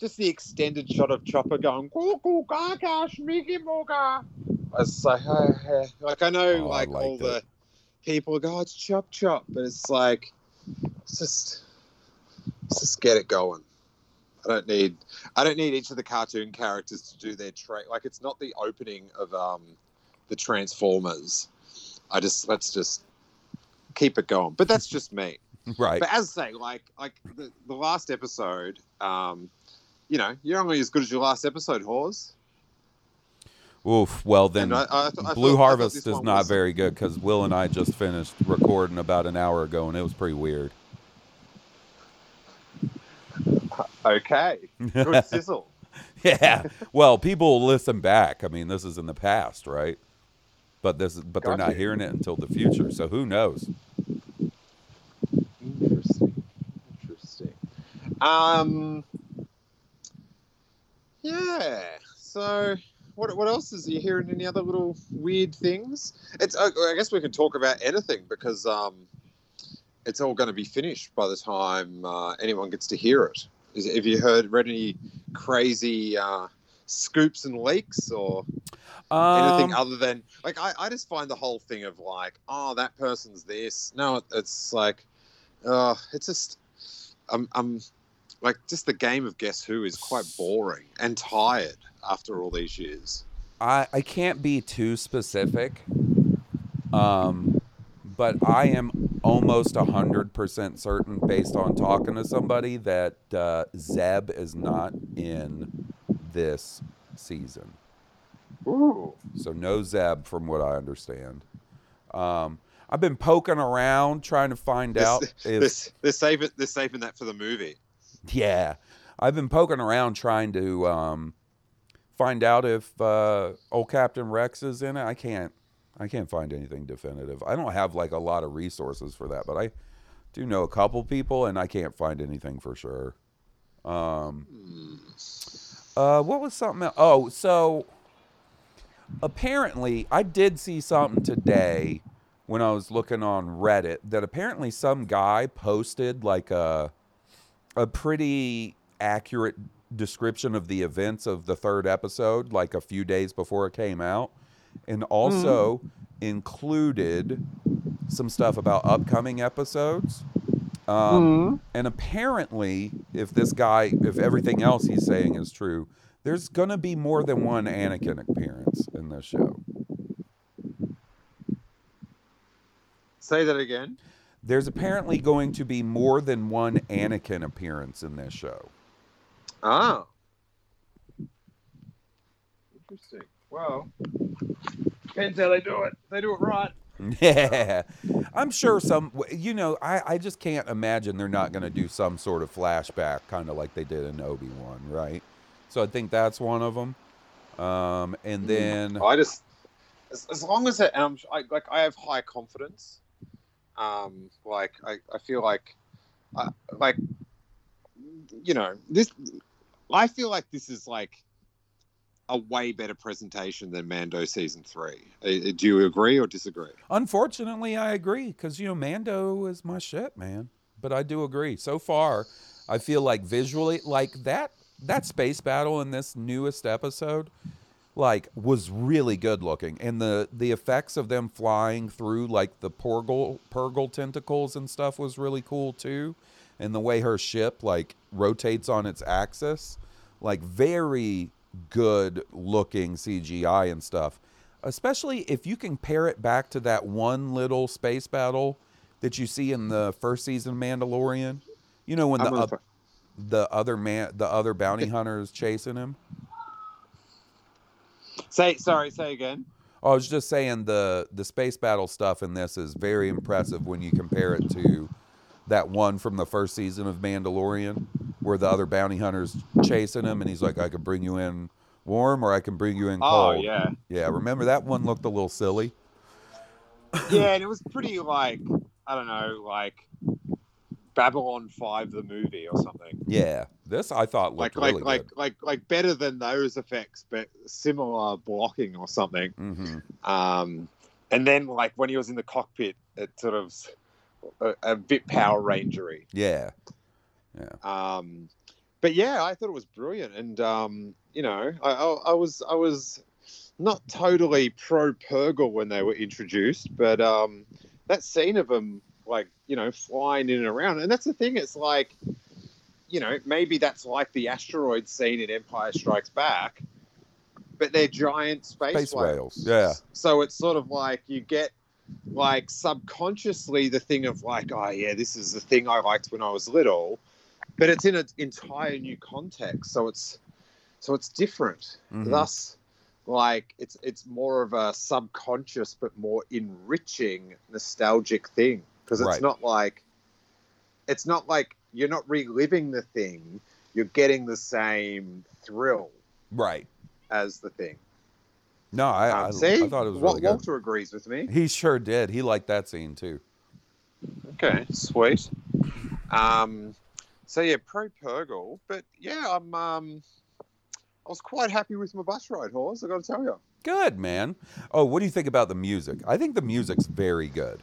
just the extended shot of Chopper going "Cuckoo, gaga, Mickey Moga." I was like, "Oh, eh." like I know, Oh, I like all liked the people go, "Oh, "It's chop chop," but it's like, it's just, let's just get it going. I don't need, I don't need each of the cartoon characters to do their trait. Like it's not the opening of um, the Transformers. I just let's just keep it going. But that's just me. <laughs> Right. But as I say, like like the, the last episode, um, you know, you're only as good as your last episode, Hawes. Oof. Well, then I- I th- Blue thought- Harvest is not was- very good because Will and I just finished recording about an hour ago, and it was pretty weird. Okay, good <laughs> sizzle. yeah. Well, people will listen back. I mean, this is in the past, right? But this, is, but they're not hearing it until the future. So who knows? Interesting. Interesting. Um. Yeah. So, what what else is you hearing? Any other little weird things? It's. I I guess we can talk about anything because um, it's all going to be finished by the time uh, anyone gets to hear it. Is, have you heard read any crazy uh, scoops and leaks or anything Um, other than like I, I just find the whole thing of like oh that person's this no it, it's like uh it's just I'm I'm like just the game of Guess Who is quite boring and tired after all these years. I, I can't be too specific, um, but I am almost 100% certain, based on talking to somebody, that uh, Zeb is not in this season. Ooh. So, no Zeb, from what I understand. Um, I've been poking around trying to find They're, out <laughs> they're, they're saving they're saving that for the movie. Yeah. I've been poking around trying to um, find out if uh, old Captain Rex is in it. I can't. I can't find anything definitive. I don't have like a lot of resources for that, but I do know a couple people, and I can't find anything for sure. Um, uh, what was something? Else? Oh, so apparently, I did see something today when I was looking on Reddit that apparently some guy posted like a a pretty accurate description of the events of the third episode, like a few days before it came out, and also included some stuff about upcoming episodes. Um, And apparently, if this guy, if everything else he's saying is true, there's going to be more than one Anakin appearance in this show. Say that again. There's apparently going to be more than one Anakin appearance in this show. Ah. Interesting. Well, depends how they do it. They do it right. Yeah, I'm sure some. You know, I I just can't imagine they're not going to do some sort of flashback, kind of like they did in Obi Wan, right? So I think that's one of them. Um, and then I just, as, as long as it, and I'm, I, like, I have high confidence. Um, like, I, I feel like, I, like, you know, this, I feel like this is like a way better presentation than Mando season three. Uh, uh, do you agree or disagree? Unfortunately, I agree because you know Mando is my shit, man. But I do agree. So far, I feel like visually, like that that space battle in this newest episode, like was really good looking, and the the effects of them flying through like the Purrgil Purrgil tentacles and stuff was really cool too, and the way her ship like rotates on its axis, like very good looking CGI and stuff especially if you compare it back to that one little space battle that you see in the first season of Mandalorian. You know when the I'm gonna oth- the other man, the other bounty hunter is chasing him. Say, sorry, say again. Oh, I was just saying the the space battle stuff in this is very impressive when you compare it to that one from the first season of Mandalorian, where the other bounty hunter's chasing him, and he's like, "I can bring you in warm, or I can bring you in cold." Oh cold." yeah, yeah. Remember that one looked a little silly. yeah, and it was pretty like I don't know, like Babylon Five the movie or something. Yeah, this I thought Like looked like really like like like better than those effects, but similar blocking or something. good. hmm Um, and then like when he was in the cockpit, it sort of a, a bit Power Rangery. Yeah, Um, but yeah, I thought it was brilliant, and um, you know, I, I, I was I was not totally pro Purrgil when they were introduced, but um, that scene of them like you know flying in and around, and that's the thing. It's like you know maybe that's like the asteroid scene in Empire Strikes Back, but they're giant space, Space whales. whales, yeah. So it's sort of like you get like subconsciously the thing of like, oh yeah, this is the thing I liked when I was little, but it's in an entire new context. So it's so it's different. Mhm. Thus, like it's it's more of a subconscious but more enriching nostalgic thing because it's Right. not like it's not like you're not reliving the thing. You're getting the same thrill right. as the thing. No, I, Um, I, see, I thought it was Wa- really good. Walter agrees with me. He sure did. He liked that scene too. Okay, sweet. Um, so yeah, pro Purrgil, but yeah, I'm um, I was quite happy with my bus ride, Hawes. I got to tell you. Good man. Oh, what do you think about the music? I think the music's very good.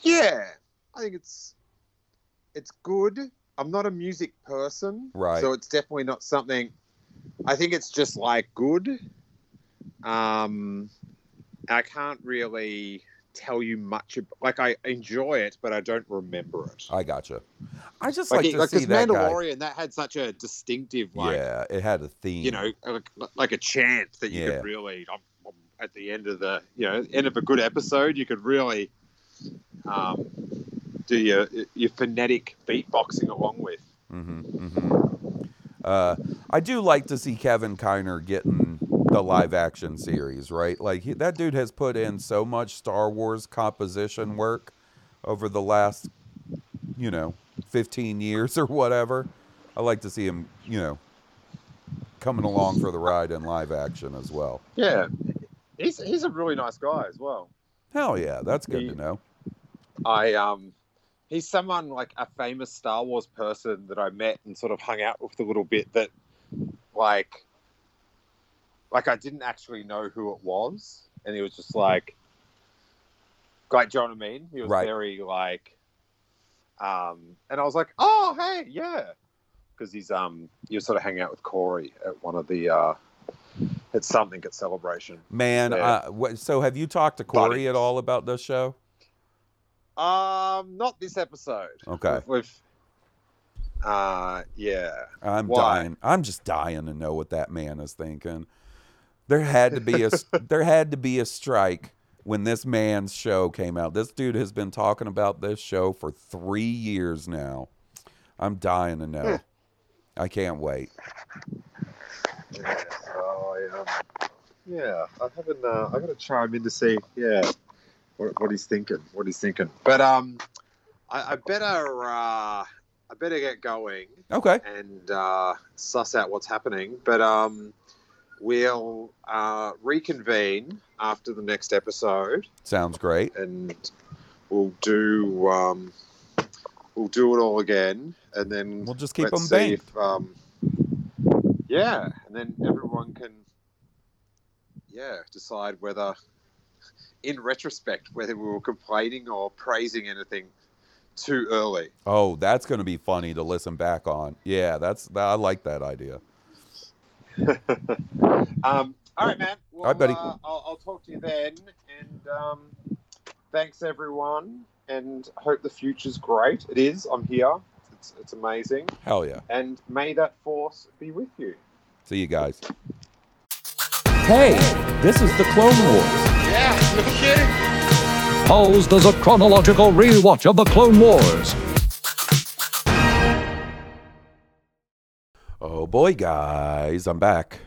Yeah, I think it's it's good. I'm not a music person, Right. So it's definitely not something. I think it's just like good. Um, I can't really tell you much. ab- Like I enjoy it, but I don't remember it. I gotcha. I just Like, like, to like see that guy. Mandalorian, that had such a distinctive, like yeah, it had a theme. you know, like, like a chant that you Yeah. could really, um, um, at the end of the, you know, end of a good episode, you could really um, do your your phonetic beatboxing along with. hmm hmm Uh, I do like to see Kevin Kiner getting the live action series, right? Like he, that dude has put in so much Star Wars composition work over the last, you know, 15 years or whatever. I like to see him, you know, coming along for the ride in live action as well. Yeah, he's he's a really nice guy as well. Hell yeah, that's good He- to know. I um, he's someone like a famous Star Wars person that I met and sort of hung out with a little bit. That like, like I didn't actually know who it was, and he was just like, like, do you know what I mean? He was Right. very like, um, and I was like, oh hey, yeah, because he's um, he was sort of hanging out with Corey at one of the uh, at something at Celebration. Man, Yeah. uh, so have you talked to Corey Buddy. at all about this show? Um, not this episode. Okay. With, uh, yeah. I'm Why? dying. I'm just dying to know what that man is thinking. There had to be a <laughs> there had to be a strike when this man's show came out. This dude has been talking about this show for 3 years now. I'm dying to know. I can't wait. Yeah, um, yeah, I haven't. Uh, I got to chime in to see, yeah, what, what he's thinking. What he's thinking. But um, I, I better. Uh, I better get going Okay. and uh, suss out what's happening. But um, we'll uh, reconvene after the next episode, Sounds great. and we'll do. Um, we'll do it all again, and then We'll just keep them see if, um, yeah, and then everyone can, yeah, decide whether, in retrospect, whether we were complaining or praising anything too early. Oh, that's going to be funny to listen back on. Yeah, that's I like that idea. <laughs> Um, all right, man. Well, right, buddy. Uh, I'll, I'll talk to you then, and um, thanks everyone, and hope the future's great. It is. I'm here. It's, it's amazing, Hell yeah. and may that force be with you. See you guys. Hey, this is the Clone Wars. Yeah, no kidding. Pulse does a chronological rewatch of the Clone Wars. Oh boy, guys, I'm back.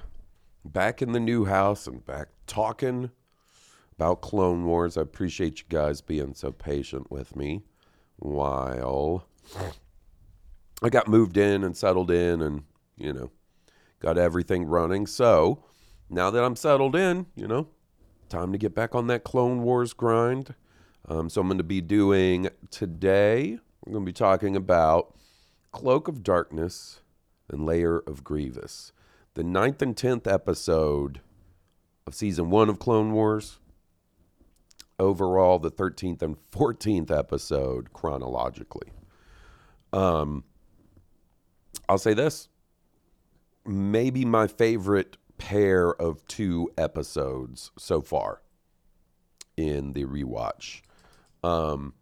Back in the new house and back talking about Clone Wars. I appreciate you guys being so patient with me while I got moved in and settled in and, you know, got everything running. So now that I'm settled in, you know, time to get back on that Clone Wars grind. Um, so I'm going to be doing today, we're going to be talking about Cloak of Darkness and Lair of Grievous. The ninth and tenth episode of season one of Clone Wars. Overall, the 13th and 14th episode chronologically. Um, I'll say this maybe my favorite pair of two episodes so far in the rewatch. Um,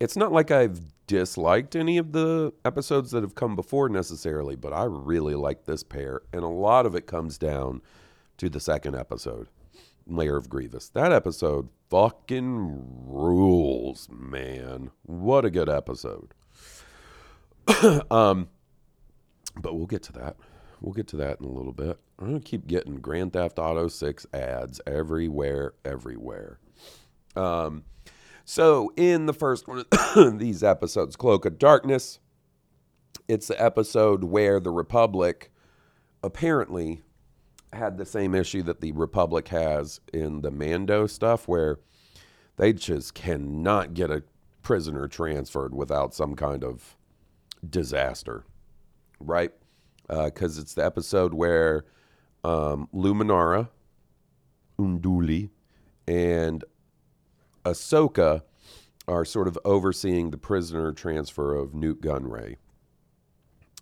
it's not like I've disliked any of the episodes that have come before necessarily, but I really like this pair, and a lot of it comes down to the second episode, Lair of Grievous. That episode fucking rules, man. What a good episode. <coughs> um, but we'll get to that. We'll get to that in a little bit. I'm gonna keep getting Grand Theft Auto 6 ads everywhere, everywhere. Um, so, in the first one of <coughs> these episodes, Cloak of Darkness, it's the episode where the Republic apparently had the same issue that the Republic has in the Mando stuff, where they just cannot get a prisoner transferred without some kind of disaster, right? Because it's the episode where um, Luminara, Unduli, and Ahsoka are sort of overseeing the prisoner transfer of Nute Gunray.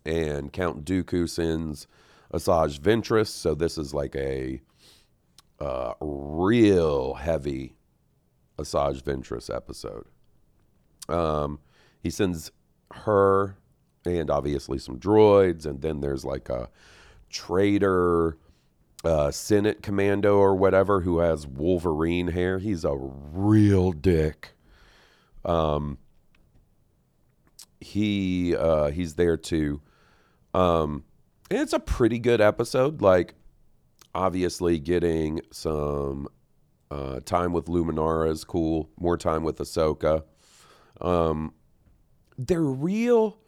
And Count Dooku sends Asajj Ventress, so this is like a uh, real heavy Asajj Ventress episode. Um, he sends her and obviously some droids, and then there's like a traitor uh, Senate commando or whatever who has Wolverine hair. He's a real dick. Um, he uh, he's there too. Um, it's a pretty good episode. Like, obviously, getting some uh, time with Luminara is cool. More time with Ahsoka. Um, they're real.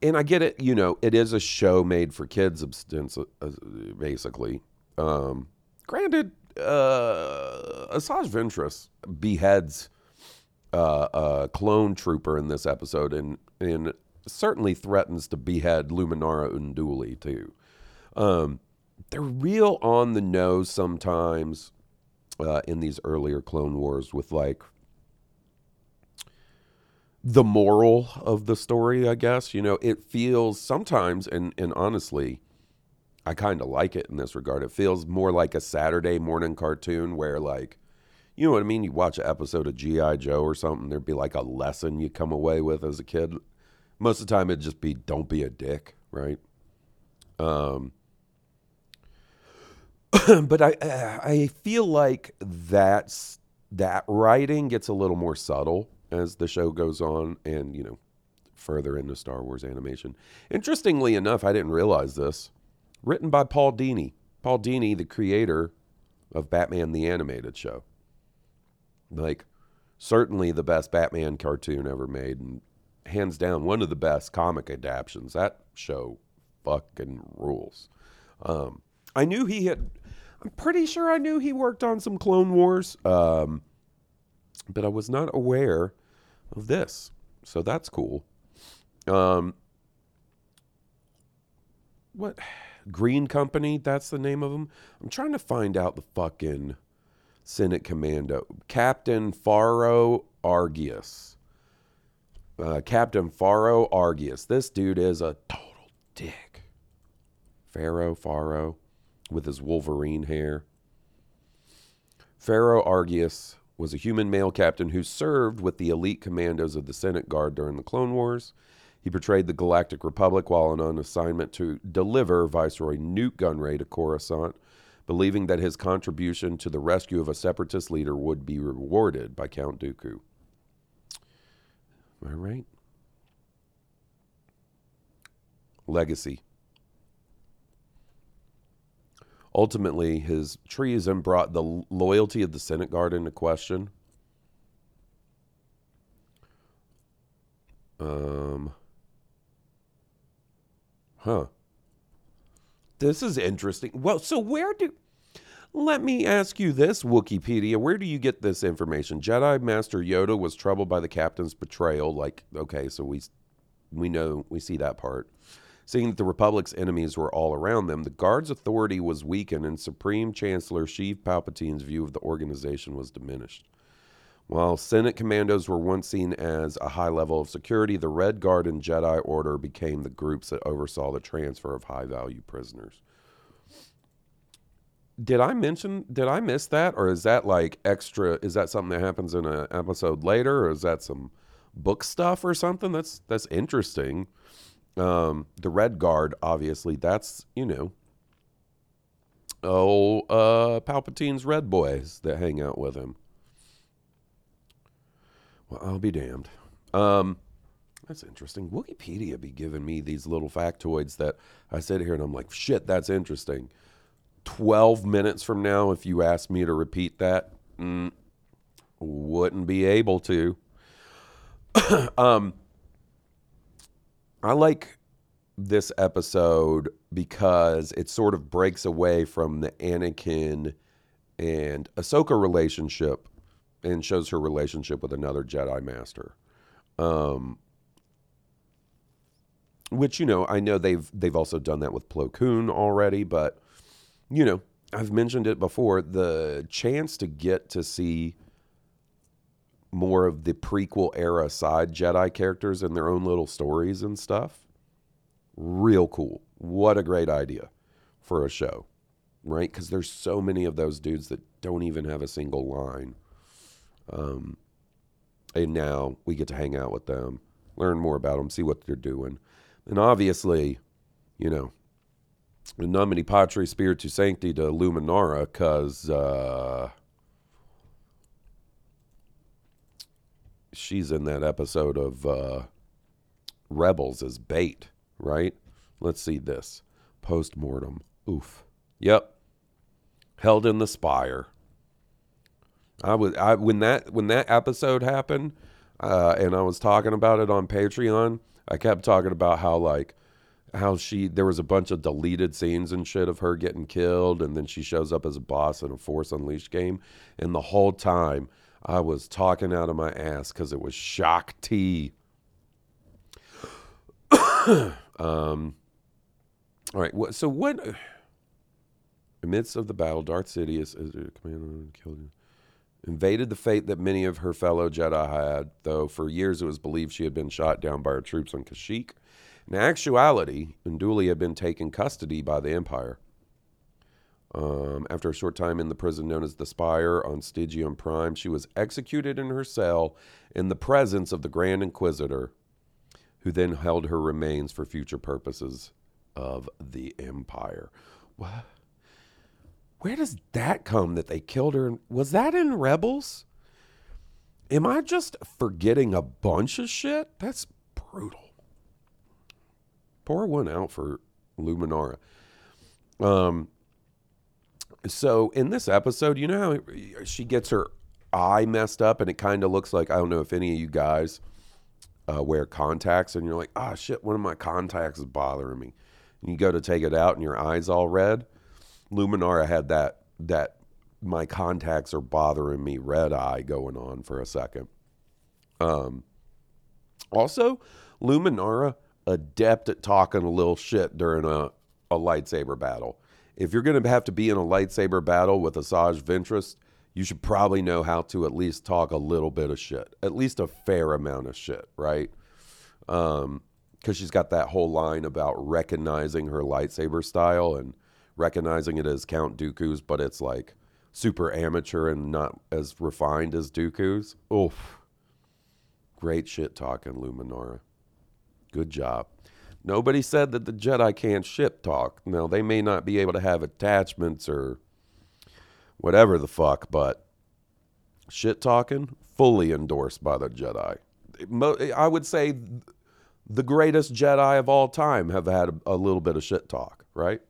And I get it, you know, it is a show made for kids, uh, basically. Um, granted, uh, Asajj Ventress beheads uh, a clone trooper in this episode and, and certainly threatens to behead Luminara Unduli, too. Um, they're real on the nose sometimes uh, in these earlier Clone Wars with like the moral of the story, I guess. You know, it feels sometimes, and, and honestly, I kind of like it in this regard. It feels more like a Saturday morning cartoon where, like, you know what I mean? You watch an episode of G.I. Joe or something, there'd be like a lesson you come away with as a kid. Most of the time, it'd just be don't be a dick, right? Um, <clears throat> but I I feel like that's that writing gets a little more subtle as the show goes on and you know further into Star Wars animation. Interestingly enough, I didn't realize this. Written by Paul Dini. Paul Dini, the creator of Batman the Animated Show. Like certainly the best Batman cartoon ever made and hands down one of the best comic adaptations. That show fucking rules. Um, I knew he had I'm pretty sure I knew he worked on some Clone Wars. Um, but I was not aware of this. So that's cool. Um, what? Green Company, that's the name of them. I'm trying to find out the fucking Senate Commando. Captain Faro Argyus. Uh, Captain Faro Argyus. This dude is a total dick. Pharaoh, Faro, with his Wolverine hair. Faro Argyus was a human male captain who served with the elite commandos of the Senate Guard during the Clone Wars. He portrayed the Galactic Republic while on an assignment to deliver Viceroy Nute Gunray to Coruscant, believing that his contribution to the rescue of a separatist leader would be rewarded by Count Dooku. Am I right? Legacy. Ultimately, his treason brought the loyalty of the Senate Guard into question. Um, huh. This is interesting. Well, so where do. Let me ask you this, Wikipedia. Where do you get this information? Jedi Master Yoda was troubled by the captain's betrayal. Like, okay, so we we know we see that part. Seeing that the Republic's enemies were all around them, the Guard's authority was weakened, and Supreme Chancellor Sheev Palpatine's view of the organization was diminished. While Senate commandos were once seen as a high level of security, the Red Guard and Jedi Order became the groups that oversaw the transfer of high value prisoners. Did I mention, did I miss that? Or is that like extra? Is that something that happens in an episode later? Or is that some book stuff or something? That's, that's interesting. Um, the Red Guard, obviously, that's, you know, oh, uh, Palpatine's Red Boys that hang out with him. Well, I'll be damned. Um, that's interesting. Wikipedia be giving me these little factoids that I sit here and I'm like, shit, that's interesting. 12 minutes from now, if you ask me to repeat that, mm, wouldn't be able to. <coughs> um, I like this episode because it sort of breaks away from the Anakin and Ahsoka relationship and shows her relationship with another Jedi Master. Um, which you know, I know they've they've also done that with Plo Koon already, but you know, I've mentioned it before. The chance to get to see more of the prequel era side Jedi characters and their own little stories and stuff. Real cool. What a great idea for a show. right? Because there's so many of those dudes that don't even have a single line. Um, and now we get to hang out with them, learn more about them, see what they're doing. And obviously, you know, in nomine patri spiritu sancti to luminara because uh, she's in that episode of uh, rebels as bait right? Let's see this. Post-mortem. Oof. Yep. Held in the spire. I was i when that when that episode happened uh, and i was talking about it on patreon i kept talking about how like how she there was a bunch of deleted scenes and shit of her getting killed and then she shows up as a boss in a force unleashed game and the whole time i was talking out of my ass because it was Shaak Ti. <coughs> Um all right so what <sighs> amidst of the battle darth sidious is a commander killed invaded the fate that many of her fellow jedi had though for years it was believed she had been shot down by her troops on kashyyyk. In actuality, Unduli had been taken custody by the Empire. Um, after a short time in the prison known as the Spire on Stygeon Prime, she was executed in her cell in the presence of the Grand Inquisitor, who then held her remains for future purposes of the Empire. What? Where does that come that they killed her? Was that in Rebels? Am I just forgetting a bunch of shit? That's brutal pour one out for Luminara. Um, so in this episode, you know how she gets her eye messed up, and it kind of looks like I don't know if any of you guys uh, wear contacts, and you're like, ah, oh, shit, one of my contacts is bothering me. And you go to take it out, and your eye's all red. Luminara had that that my contacts are bothering me red eye going on for a second. Um, also, Luminara adept at talking a little shit during a, a lightsaber battle. If you're going to have to be in a lightsaber battle with Asajj Ventress, you should probably know how to at least talk a little bit of shit, at least a fair amount of shit, right? Um, because she's got that whole line about recognizing her lightsaber style and recognizing it as Count Dooku's, but it's like super amateur and not as refined as Dooku's. Oof. Great shit talking, Luminara. Good job. Nobody said that the Jedi can't ship talk. Now, they may not be able to have attachments or whatever the fuck, but shit talking, fully endorsed by the Jedi. I would say the greatest Jedi of all time have had a, a little bit of shit talk, right?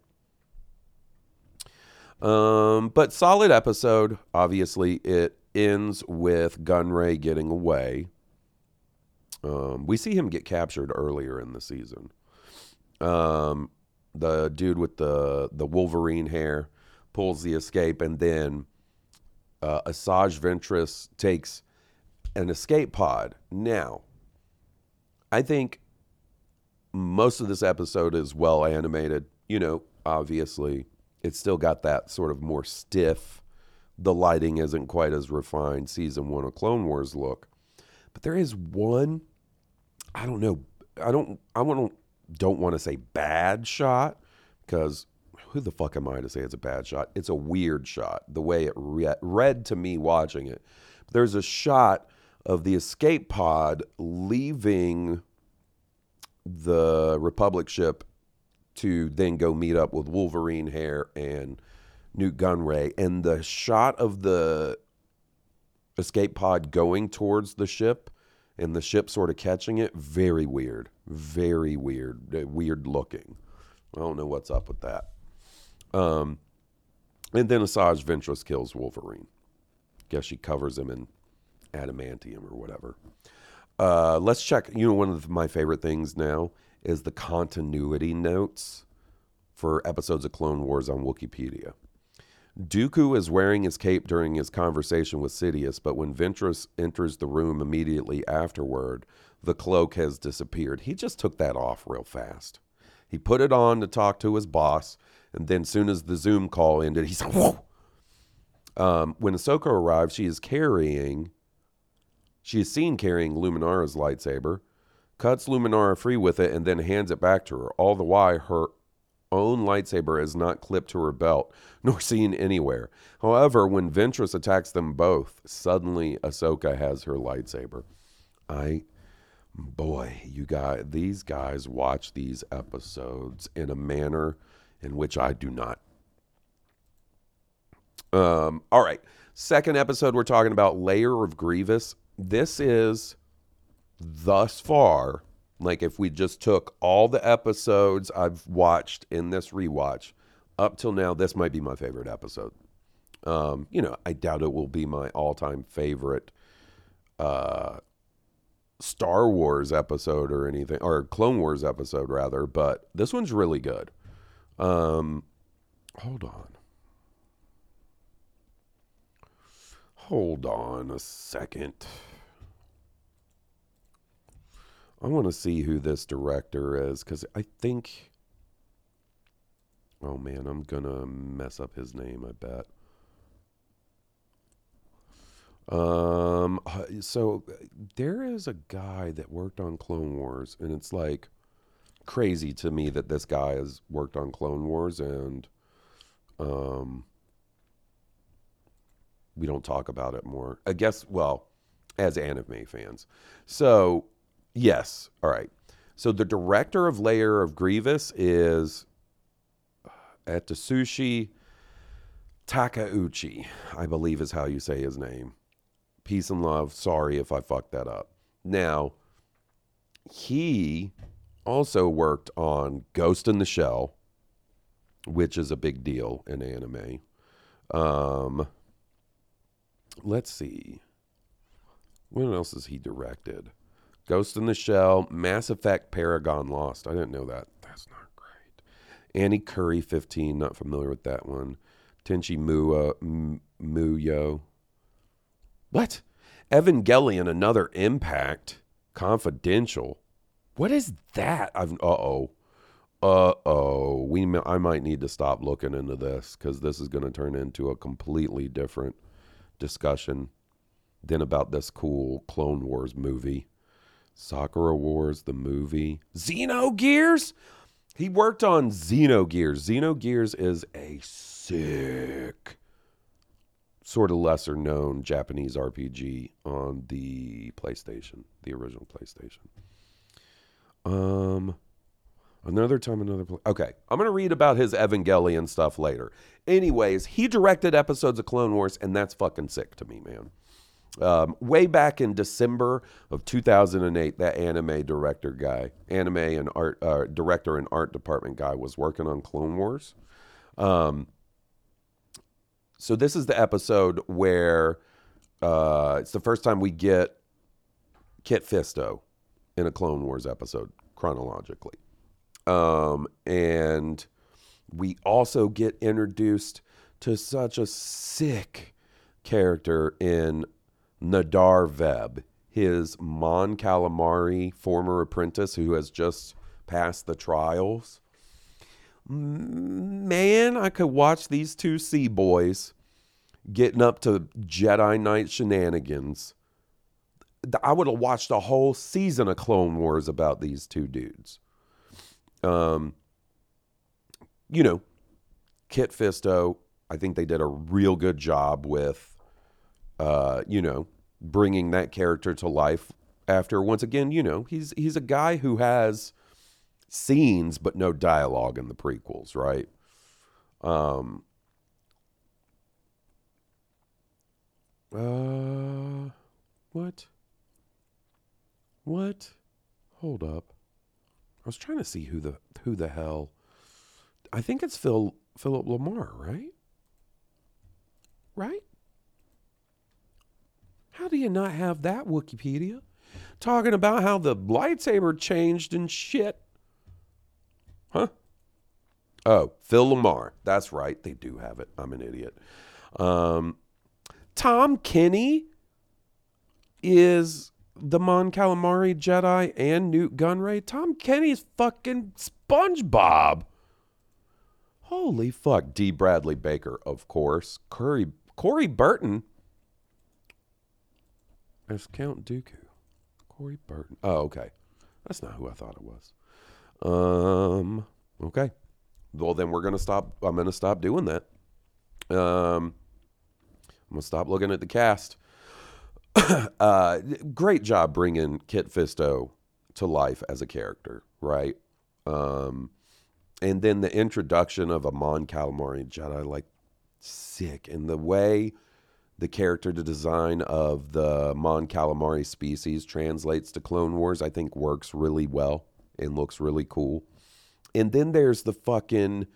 Um, but solid episode. Obviously, it ends with Gunray getting away. Um, we see him get captured earlier in the season. Um, the dude with the the Wolverine hair pulls the escape, and then uh, Asajj Ventress takes an escape pod. Now, I think most of this episode is well animated. You know, obviously, it's still got that sort of more stiff. The lighting isn't quite as refined season one of Clone Wars look, but there is one. I don't know. I don't. I want don't want to say bad shot because who the fuck am I to say it's a bad shot? It's a weird shot the way it re- read to me watching it. There's a shot of the escape pod leaving the Republic ship to then go meet up with Wolverine Hair and Nute Gunray, and the shot of the escape pod going towards the ship and the ship sort of catching it very weird very weird uh, weird looking. I don't know what's up with that. Um and then asajj ventress kills wolverine. Guess she covers him in adamantium or whatever. Uh let's check you know one of my favorite things now is the continuity notes for episodes of clone wars on wikipedia Dooku is wearing his cape during his conversation with Sidious, but when Ventress enters the room immediately afterward, the cloak has disappeared. He just took that off real fast. He put it on to talk to his boss, and then soon as the Zoom call ended, he's like, whoa. Um, when Ahsoka arrives, she is carrying, she is seen carrying Luminara's lightsaber, cuts Luminara free with it, and then hands it back to her. All the while, her, own lightsaber is not clipped to her belt <laughs> nor seen anywhere. However, when Ventress attacks them both, suddenly Ahsoka has her lightsaber. I boy, you guys these guys watch these episodes in a manner in which I do not. Um, all right. Second episode we're talking about Lair of Grievous. This is thus far, like if we just took all the episodes I've watched in this rewatch up till now, this might be my favorite episode. Um, you know, I doubt it will be my all-time favorite uh Star Wars episode or anything, or Clone Wars episode rather, but this one's really good. Um, hold on. Hold on a second. I want to see who this director is because I think. Oh man, I'm gonna mess up his name. I bet. Um, so there is a guy that worked on Clone Wars, and it's like crazy to me that this guy has worked on Clone Wars, and um, we don't talk about it more. I guess, well, as anime fans. So, yes, all right. So the director of Lair of Grievous is Atsushi Takeuchi, I believe is how you say his name. Peace and love. Sorry if I fucked that up. Now, he also worked on Ghost in the Shell, which is a big deal in anime. Um, let's see. What else has he directed? Ghost in the Shell, Mass Effect, Paragon Lost. I didn't know that. That's not great. Annie Curry, 15. Not familiar with that one. Tenchi M- Muyo. What? Evangelion, another impact. Confidential. What is that? I've uh oh. Uh oh. We I might need to stop looking into this because this is going to turn into a completely different discussion than about this cool Clone Wars movie. Sakura Wars, the movie. Xenogears? He worked on Xenogears. Xenogears is a sick, sort of lesser known Japanese RPG on the PlayStation, the original PlayStation. Um, another time, another place. Okay, I'm gonna read about his Evangelion stuff later. Anyways, he directed episodes of Clone Wars, and that's fucking sick to me, man. Um, way back in December of 2008, that anime director guy, anime and art uh, director and art department guy, was working on Clone Wars. Um, so this is the episode where uh, it's the first time we get Kit Fisto in a Clone Wars episode chronologically, um, and we also get introduced to such a sick character in Nahdar Vebb, his Mon Calamari former apprentice who has just passed the trials. Man, I could watch these two sea boys getting up to Jedi Knight shenanigans. I would have watched a whole season of Clone Wars about these two dudes. Um, you know, Kit Fisto, I think they did a real good job with uh, you know, bringing that character to life after once again, you know, he's he's a guy who has scenes but no dialogue in the prequels, right? Um uh what? What? Hold up. I was trying to see who the who the hell I think it's Phil Philip LaMarr, right? Right? How do you not have that Wikipedia? Talking about how the lightsaber changed and shit. Huh? Oh, Phil LaMarr. That's right. They do have it. I'm an idiot. Um, Tom Kenny is the Mon Calamari Jedi and Nute Gunray. Tom Kenny's fucking SpongeBob. Holy fuck. D. Bradley Baker, of course. Curry, Corey Burton as Count Dooku. Corey Burton. Oh, okay. That's not who I thought it was. Um, okay. Well, then we're gonna stop. I'm gonna stop doing that. Um, I'm gonna stop looking at the cast. <coughs> uh, great job bringing Kit Fisto to life as a character, right? Um, and then the introduction of a Mon Calamari Jedi, like sick, and the way the character the design of the Mon Calamari species translates to Clone Wars, I think works really well and looks really cool. And then there's the fucking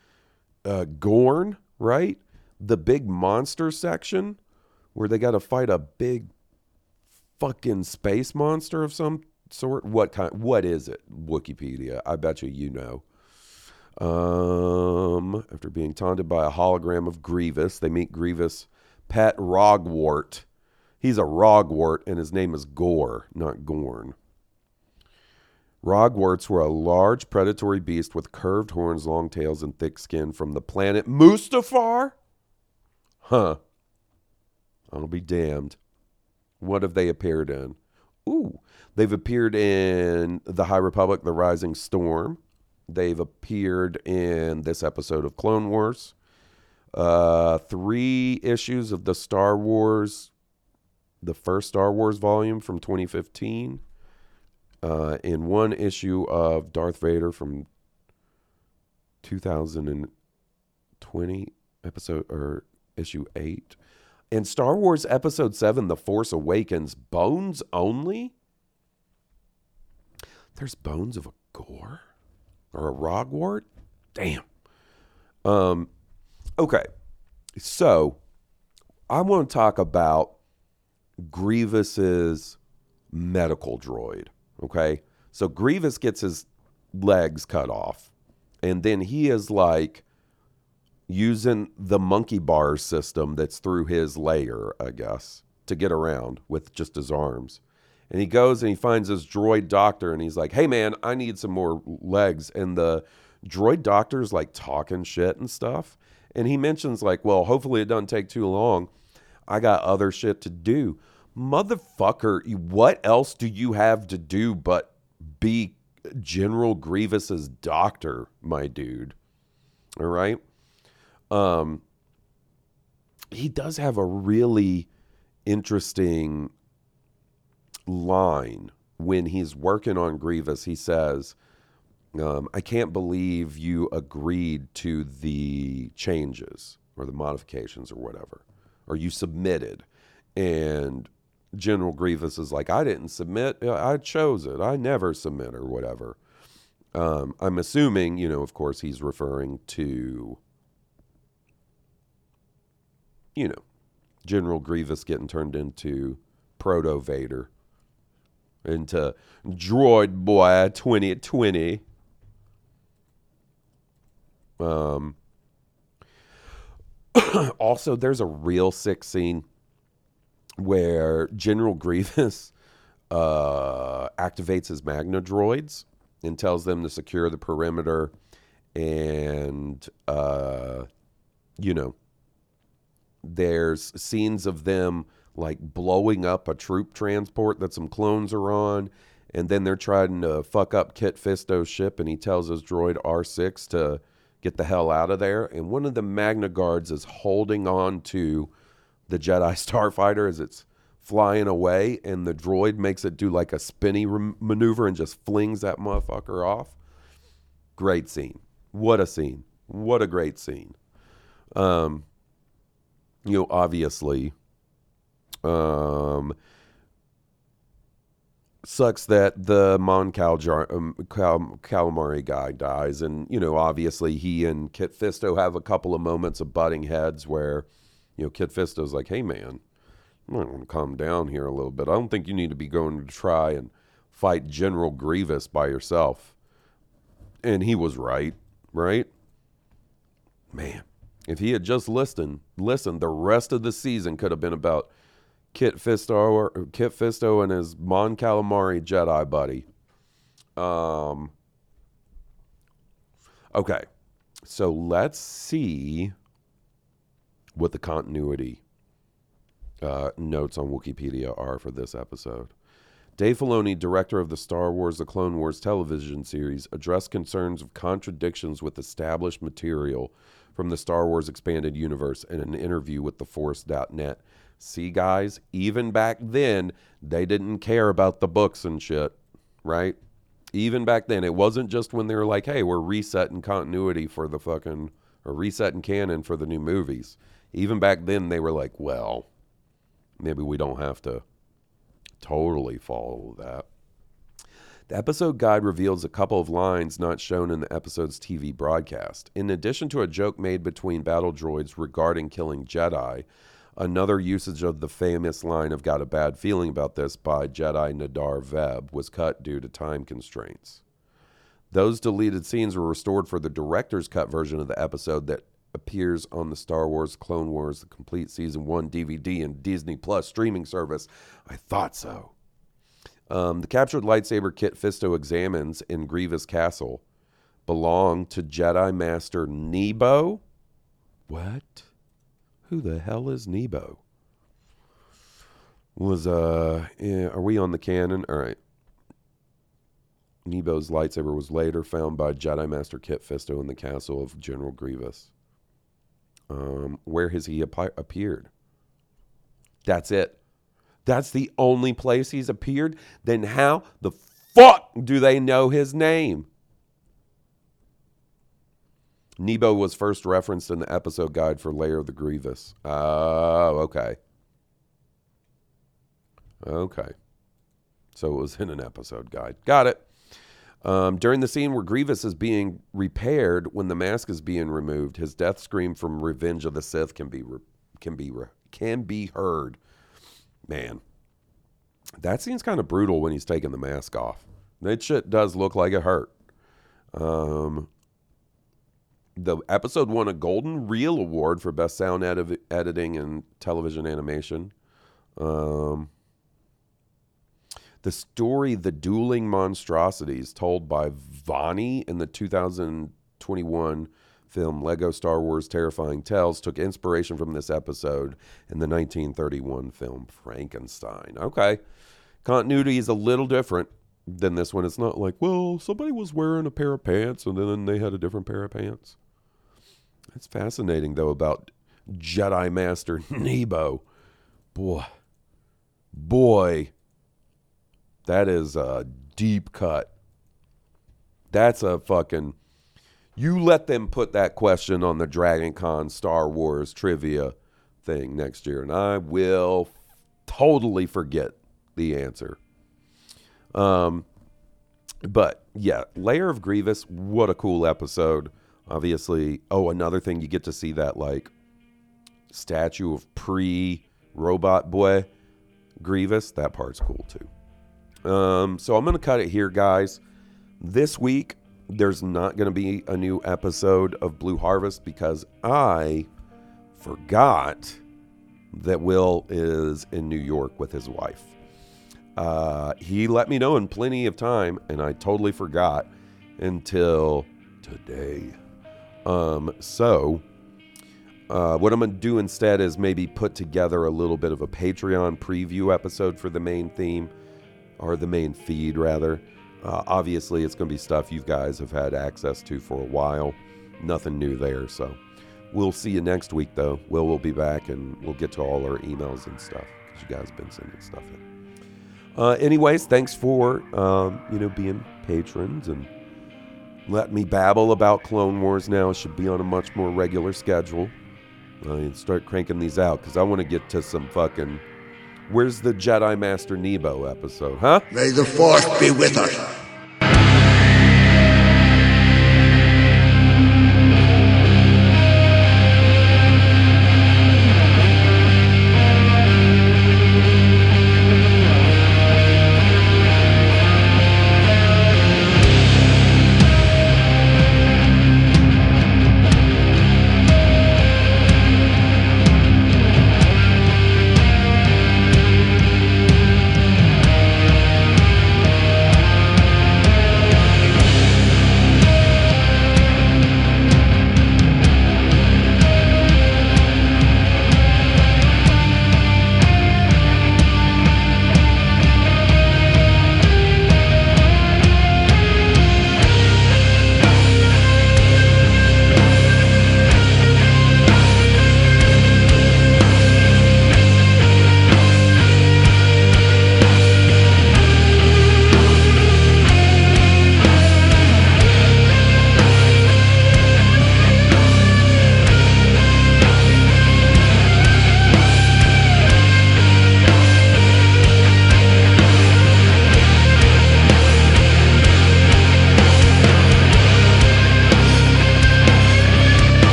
uh, Gorn, right? The big monster section where they got to fight a big fucking space monster of some sort. What kind? What is it? Wikipedia. I bet you you know. Um, after being taunted by a hologram of Grievous, they meet Grievous' pet Roggwart. He's a Roggwart, and his name is Gor, not Gorn. Roggwarts were a large predatory beast with curved horns, long tails, and thick skin from the planet Mustafar? Huh. I'll be damned. What have they appeared in? Ooh, they've appeared in The High Republic, The Rising Storm. They've appeared in this episode of Clone Wars. Uh, three issues of the Star Wars, the first Star Wars volume from 2015. Uh, in one issue of Darth Vader from 2020 episode or issue 8 in Star Wars Episode 7, The Force Awakens, bones only? There's bones of a gore or a roggwart? Damn. Um, okay. So I want to talk about Grievous's medical droid. Okay. So Grievous gets his legs cut off, and then he is like using the monkey bar system that's through his lair, I guess, to get around with just his arms. And he goes and he finds his droid doctor and he's like, hey man, I need some more legs. And the droid doctor's like talking shit and stuff. And he mentions, like, well, hopefully it doesn't take too long. I got other shit to do. Motherfucker, what else do you have to do but be General Grievous's doctor, my dude? All right. Um, he does have a really interesting line when he's working on Grievous. He says, um, I can't believe you agreed to the changes or the modifications or whatever, or you submitted. And General Grievous is like, I didn't submit, I chose it. I never submit or whatever. Um, I'm assuming, you know, of course, he's referring to you know, General Grievous getting turned into Proto Vader, into Droid Boy 2020. Um, <coughs> also, there's a real sick scene where General Grievous <laughs> uh, activates his Magna droids and tells them to secure the perimeter and, uh, you know, there's scenes of them like blowing up a troop transport that some clones are on. And then they're trying to fuck up Kit Fisto's ship, and he tells his droid R6 to get the hell out of there. And one of the Magna Guards is holding on to the Jedi <laughs> Starfighter as it's flying away, and the droid makes it do like a spinny rem- maneuver and just flings that motherfucker off. Great scene. What a scene. What a great scene. Um, you know, obviously, um, sucks that the Mon Caljar, um, Cal, Calamari guy dies, and you know, obviously, he and Kit Fisto have a couple of moments of butting heads where, you know, Kit Fisto's like, "Hey, man, I might want to calm down here a little bit. I don't think you need to be going to try and fight General Grievous by yourself." And he was right, right? Man, if he had just listened, listened, the rest of the season could have been about Kit Fisto, Kit Fisto and his Mon Calamari Jedi buddy. Um. Okay, so let's see what the continuity uh, notes on Wikipedia are for this episode. Dave Filoni, director of the Star Wars The Clone Wars television series, addressed concerns of contradictions with established material from the Star Wars expanded universe in an interview with TheForce.net. See, guys, even back then, they didn't care about the books and shit, right? Even back then, it wasn't just when they were like, hey, we're resetting continuity for the fucking, or resetting canon for the new movies. Even back then, they were like, well, maybe we don't have to totally follow that. The episode guide reveals a couple of lines not shown in the episode's TV broadcast. In addition to a joke made between battle droids regarding killing Jedi, another usage of the famous line of Got a Bad Feeling About This by Jedi Nahdar Vebb was cut due to time constraints. Those deleted scenes were restored for the director's cut version of the episode that appears on the Star Wars Clone Wars the complete season 1 DVD and Disney Plus streaming service. I thought so. Um, the captured lightsaber Kit Fisto examines in Grievous Castle belong to Jedi Master Nebo. What? Who the hell is Nebo? Was uh, yeah, are we on the canon? All right. Nebo's lightsaber was later found by Jedi Master Kit Fisto in the castle of General Grievous. Um, where has he appi- appeared? That's it. That's the only place he's appeared. Then how the fuck do they know his name? Nebo was first referenced in the episode guide for Lair of the Grievous. Oh, okay. Okay. So it was in an episode guide. Got it. Um, during the scene where Grievous is being repaired, when the mask is being removed, his death scream from Revenge of the Sith can be re- can be re- can be heard. Man, that scene's kind of brutal when he's taking the mask off. That shit does look like it hurt. Um, the episode won a Golden Reel Award for Best Sound edit- Editing and Television Animation. Um, the story The Dueling Monstrosities, told by Vaneé in the 2021 film Lego Star Wars Terrifying Tales, took inspiration from this episode in the 1931 film Frankenstein. Okay. Continuity is a little different than this one. It's not like, well, somebody was wearing a pair of pants and then they had a different pair of pants. It's fascinating, though, about Jedi Master <laughs> Nebo. Boy, boy, that is a deep cut. That's a fucking. You let them put that question on the Dragon Con Star Wars trivia thing next year, and I will totally forget the answer. Um, but yeah, Lair of Grievous, what a cool episode. Obviously, oh, another thing you get to see that like statue of pre robot boy Grievous. That part's cool too. Um, so I'm going to cut it here, guys. This week, there's not going to be a new episode of Blue Harvest because I forgot that Will is in New York with his wife. Uh, he let me know in plenty of time, and I totally forgot until today. Um, so, uh, what I'm going to do instead is maybe put together a little bit of a Patreon preview episode for the main theme, or the main feed, rather. Uh, obviously, it's going to be stuff you guys have had access to for a while. Nothing new there. So, we'll see you next week, though. Will will be back, and we'll get to all our emails and stuff because you guys have been sending stuff in. Uh, anyways, thanks for um, you know being patrons and let me babble about Clone Wars now. Should be on a much more regular schedule. Uh, and start cranking these out because I want to get to some fucking. Where's the Jedi Master Nebo episode, huh? May the Force be with us.